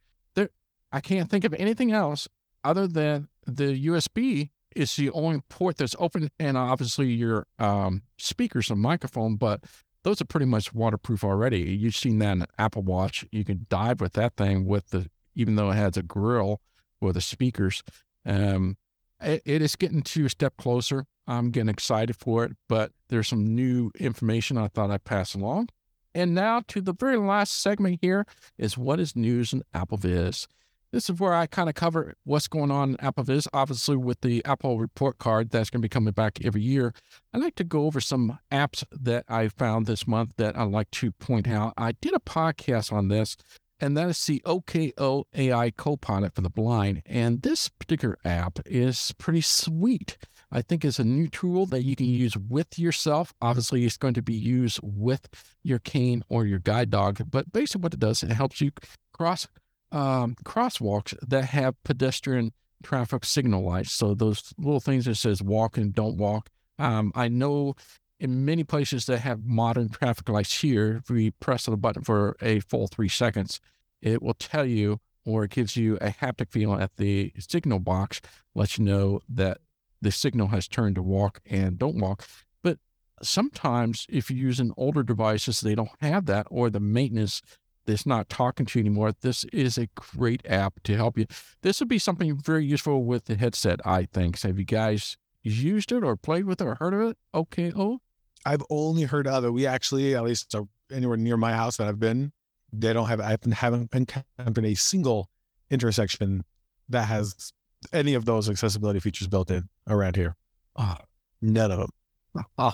I can't think of anything else other than the USB is the only port that's open, and obviously your um, speakers and microphone, but those are pretty much waterproof already. You've seen that in Apple Watch. You can dive with that thing with the, even though it has a grill for the speakers. Um, it, it is getting to a step closer. I'm getting excited for it, but there's some new information I thought I'd pass along. And now to the very last segment here is what is news in AppleVis. This is where I kind of cover what's going on in AppleVis, obviously with the Apple report card that's going to be coming back every year. I like to go over some apps that I found this month that I like to point out. I did a podcast on this, and that is the OKO AI Copilot for the blind. And this particular app is pretty sweet. I think it's a new tool that you can use with yourself. Obviously, it's going to be used with your cane or your guide dog, but basically, what it does, it helps you cross um, crosswalks that have pedestrian traffic signal lights. So those little things that says walk and don't walk. Um, I know in many places that have modern traffic lights here, if we press the button for a full three seconds, it will tell you or it gives you a haptic feeling at the signal box, lets you know that the signal has turned to walk and don't walk. But sometimes if you use an older devices, they don't have that, or the maintenance that's not talking to you anymore. This is a great app to help you. This would be something very useful with the headset, I think. So have you guys used it or played with it or heard of it? Okay. Oh, I've only heard of it. We actually, at least uh, anywhere near my house that I've been, they don't have, I haven't encountered a single intersection that has any of those accessibility features built in around here. Oh, none of them. Oh,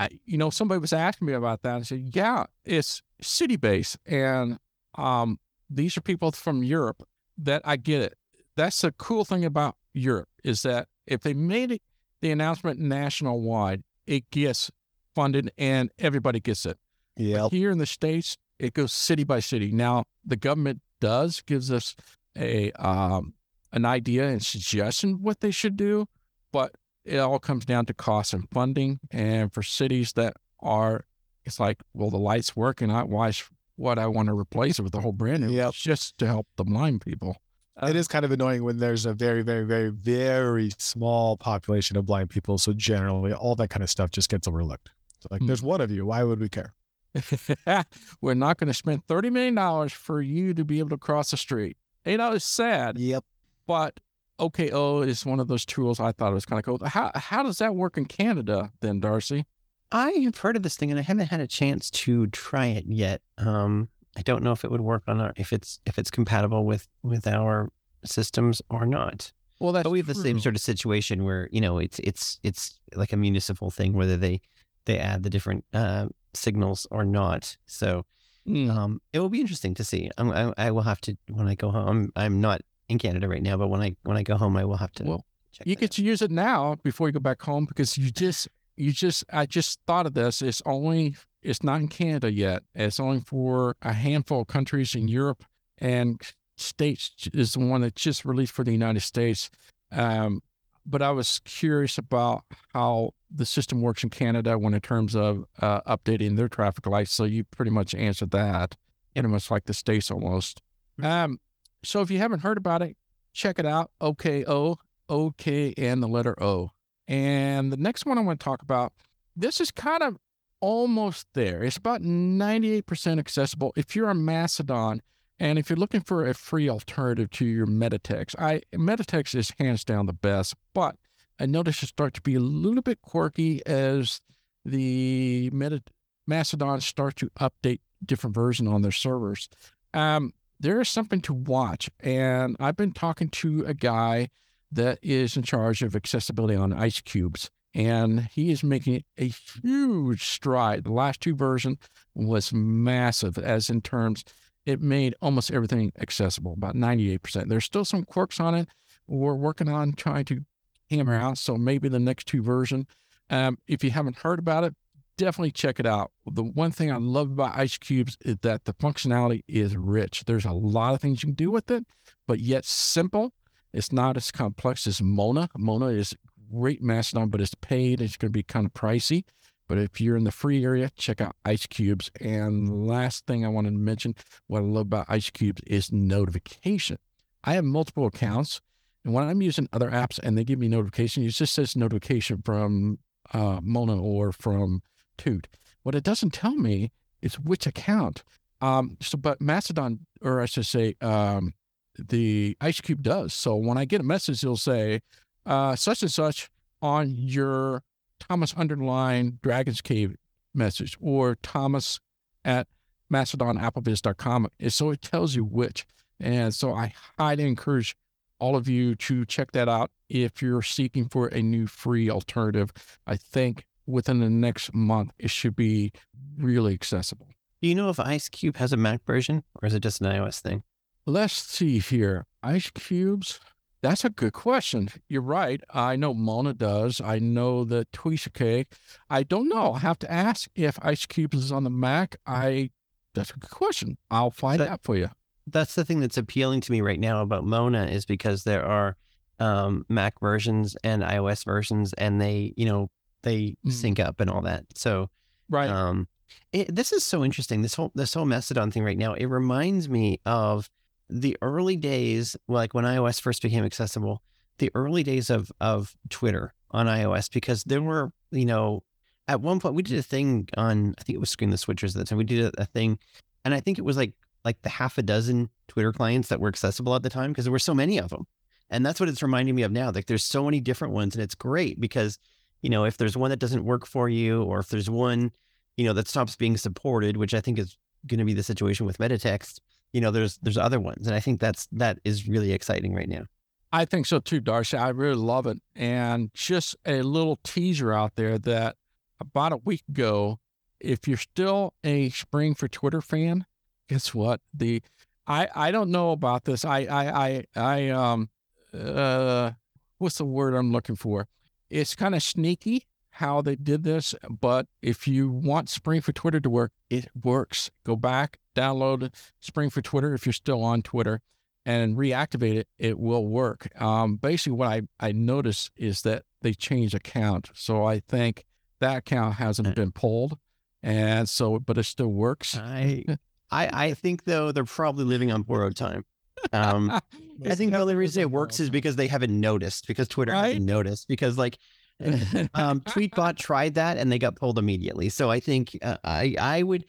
I, you know, somebody was asking me about that. I said, yeah, it's city based. And um, these are people from Europe that I get it. That's the cool thing about Europe is that if they made it, the announcement national wide, it gets funded and everybody gets it. Yeah. Here in the States, it goes city by city. Now, the government does gives us a um, an idea and suggestion what they should do, but it all comes down to cost and funding. And for cities that are, it's like, well, the lights work, and I why what I want to replace it with a whole brand new, yep. just to help the blind people. it is kind of annoying when there's a very, very, very, very small population of blind people. So generally, all that kind of stuff just gets overlooked. So like, mm-hmm. there's one of you. Why would we care? We're not going to spend thirty million dollars for you to be able to cross the street. You know, it's sad. Yep. But OKO is one of those tools I thought it was kind of cool. How how does that work in Canada then, Darcy? I have heard of this thing and I haven't had a chance to try it yet. Um, I don't know if it would work on our if it's if it's compatible with with our systems or not. Well, that's but we have true. the same sort of situation where you know it's it's it's like a municipal thing whether they they add the different uh, signals or not. So mm. um, it will be interesting to see. I, I will have to when I go home. I'm, I'm not in Canada right now, but when I when I go home, I will have to. Well, you get out. to use it now before you go back home because you just you just I just thought of this. It's only it's not in Canada yet. It's only for a handful of countries in Europe and states is the one that just released for the United States. Um, but I was curious about how the system works in Canada when in terms of uh, updating their traffic lights. So you pretty much answered that, pretty much like the states almost. Mm-hmm. Um, so if you haven't heard about it, check it out. OKO, OK, and the letter O. And the next one I want to talk about, this is kind of almost there. It's about 98% accessible. If you're a Mastodon and if you're looking for a free alternative to your Metatext, I Metatext is hands down the best, but I noticed it start to be a little bit quirky as the Meta, Mastodon start to update different version on their servers. Um, there is something to watch. And I've been talking to a guy that is in charge of accessibility on ice cubes, and he is making a huge stride. The last two version was massive, as in terms it made almost everything accessible, about 98%. There's still some quirks on it. We're working on trying to hammer out. So maybe the next two version. Um, if you haven't heard about it, definitely check it out. The one thing I love about Ice Cubes is that the functionality is rich. There's a lot of things you can do with it, but yet simple. It's not as complex as Mona. Mona is great Mastodon, but it's paid. It's going to be kind of pricey. But if you're in the free area, check out Ice Cubes. And last thing I wanted to mention, what I love about Ice Cubes is notification. I have multiple accounts, and when I'm using other apps and they give me notification, it just says notification from uh, Mona or from Toot. What it doesn't tell me is which account. Um, so, but Mastodon, or I should say, um, the Ice Cube does. So when I get a message, it'll say uh, such and such on your Thomas underline Dragon's Cave message or Thomas at mastodonapplevis.com. So it tells you which. And so I highly encourage all of you to check that out if you're seeking for a new free alternative. I think within the next month, it should be really accessible. Do you know if Ice Cube has a Mac version or is it just an iOS thing? Let's see here. Ice cubes. That's a good question. You're right. I know Mona does. I know that Twisha I don't know. I have to ask if Ice Cubes is on the Mac. I that's a good question. I'll find That- out for you. That's the thing that's appealing to me right now about Mona is because there are um, Mac versions and iOS versions, and they, you know, they Mm. sync up and all that. So Right. Um, it, this is so interesting. This whole this whole Mastodon thing right now. It reminds me of the early days, like when iOS first became accessible. The early days of of Twitter on iOS, because there were, you know, at one point we did a thing on. I think it was Screen the Switchers at the time. We did a, a thing, and I think it was like like the half a dozen Twitter clients that were accessible at the time because there were so many of them. And that's what it's reminding me of now. Like there's so many different ones, and it's great because you know if there's one that doesn't work for you, or if there's one you know that stops being supported, which I think is going to be the situation with metatext. You know, there's there's other ones, and I think that's that is really exciting right now. I think so too, Darcy. I really love it. And just a little teaser out there that about a week ago, if you're still a Spring for Twitter fan, guess what? The I I don't know about this. I I I I um uh what's the word I'm looking for? It's kind of sneaky how they did this, but if you want Spring for Twitter to work, it works. Go back, download Spring for Twitter if you're still on Twitter and reactivate it, it will work. Um, basically, what I, I noticed is that they changed account. So I think that account hasn't been pulled. And so, but it still works. I I I think though they're probably living on borrowed time. Um, I think the only reason it works is because they haven't noticed because Twitter Right? hasn't noticed because like um, Tweetbot tried that and they got pulled immediately. So I think uh, I I would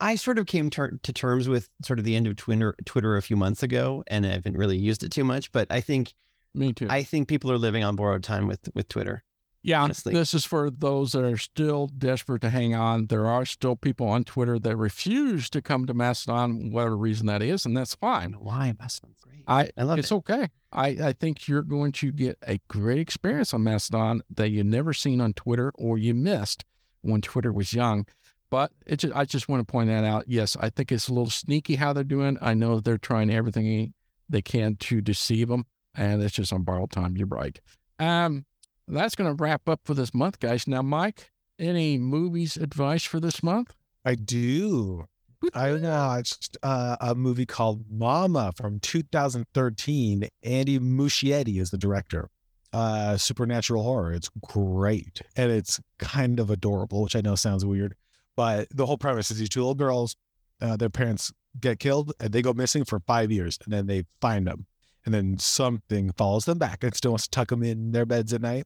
I sort of came ter- to terms with sort of the end of Twitter Twitter a few months ago, and I haven't really used it too much. But I think Me too. I think people are living on borrowed time with with Twitter. Yeah, honestly. this is for those that are still desperate to hang on. There are still people on Twitter that refuse to come to Mastodon, whatever reason that is, and that's fine. Why Mastodon's great. I I love it's it. It's okay. I, I think you're going to get a great experience on Mastodon that you never seen on Twitter or you missed when Twitter was young. But it just, I just want to point that out. Yes, I think it's a little sneaky how they're doing. I know they're trying everything they can to deceive them, and it's just on borrowed time. You're right. Um, that's going to wrap up for this month, guys. Now, Mike, any movies advice for this month? I do. I watched uh, a movie called Mama from 2013. Andy Muschietti is the director. Uh, supernatural horror. It's great and it's kind of adorable, which I know sounds weird, but the whole premise is these two little girls, uh, their parents get killed and they go missing for five years, and then they find them, and then something follows them back and still wants to tuck them in their beds at night.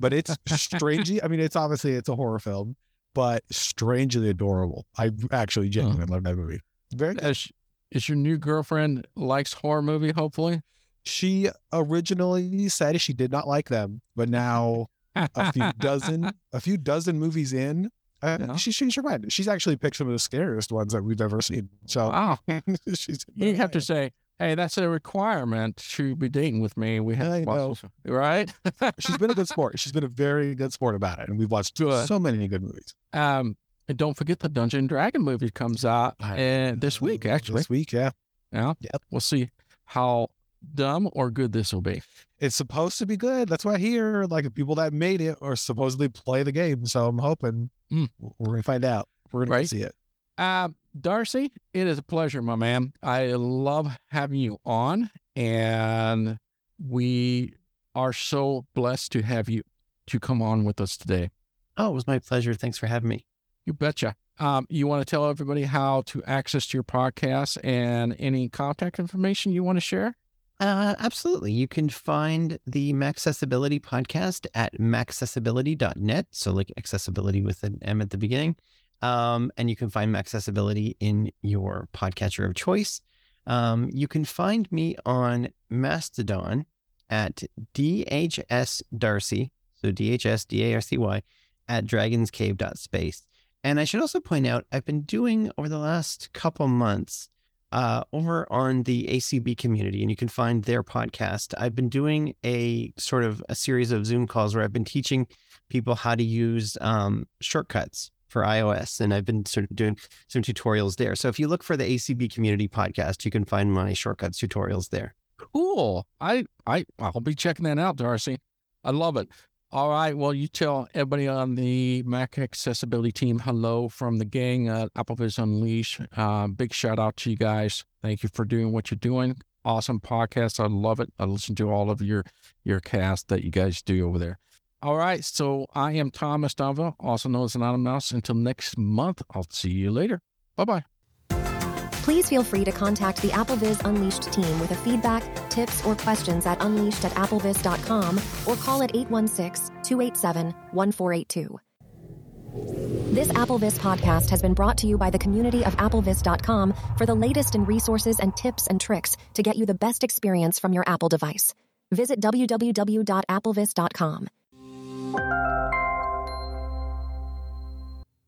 But it's strangely, I mean, it's obviously it's a horror film, but strangely adorable. I actually genuinely love that movie. Very good. Is, is your new girlfriend likes horror movie? Hopefully, She originally said she did not like them, but now a few dozen, a few dozen movies in, uh, Yeah. she changed her mind. She's actually picked some of the scariest ones that we've ever seen. So wow. she's You have to say, hey, that's a requirement to be dating with me. We have I to watch this, right? She's been a good sport. She's been a very good sport about it, and we've watched Good. so many good movies. um, and don't forget the Dungeon Dragon movie comes out uh, this week. Actually, this week, yeah, yeah. Yep. We'll see how dumb or good this will be. it's supposed to be good. That's why I hear. Like the people that made it or supposedly play the game. So I'm hoping Mm. we're gonna find out. We're gonna Right. see it. Uh, Darcy, it is a pleasure, my man. I love having you on, and we are so blessed to have you to come on with us today. Oh, it was my pleasure. Thanks for having me. You betcha. Um, you want to tell everybody how to access your podcast and any contact information you want to share? Uh, absolutely. You can find the Maccessibility podcast at maccessibility.net. So, like accessibility with an M at the beginning. Um, and you can find Maccessibility in your podcatcher of choice. Um, you can find me on Mastodon at DHS Darcy, so DHS D A R C Y, at dragonscave.space. And I should also point out, I've been doing over the last couple months uh, over on the ACB community, and you can find their podcast. I've been doing a sort of a series of Zoom calls where I've been teaching people how to use um, shortcuts for iOS, and I've been sort of doing some tutorials there. So if you look for the ACB community podcast, you can find my shortcuts tutorials there. Cool. I I I'll be checking that out, Darcy. I love it. All right. Well, you tell everybody on the Maccessibility team hello from the gang at AppleVis Unleashed. Uh, big shout out to you guys. Thank you for doing what you're doing. Awesome podcast. I love it. I listen to all of your your cast that you guys do over there. All right. So I am Thomas Domville, also known as AnonyMouse. Until next month, I'll see you later. Bye bye. Please feel free to contact the AppleVis Unleashed team with a feedback, tips, or questions at unleashed at applevis.com or call at 816 287 1482. This AppleVis podcast has been brought to you by the community of applevis.com for the latest in resources and tips and tricks to get you the best experience from your Apple device. Visit www.applevis.com. Thank you.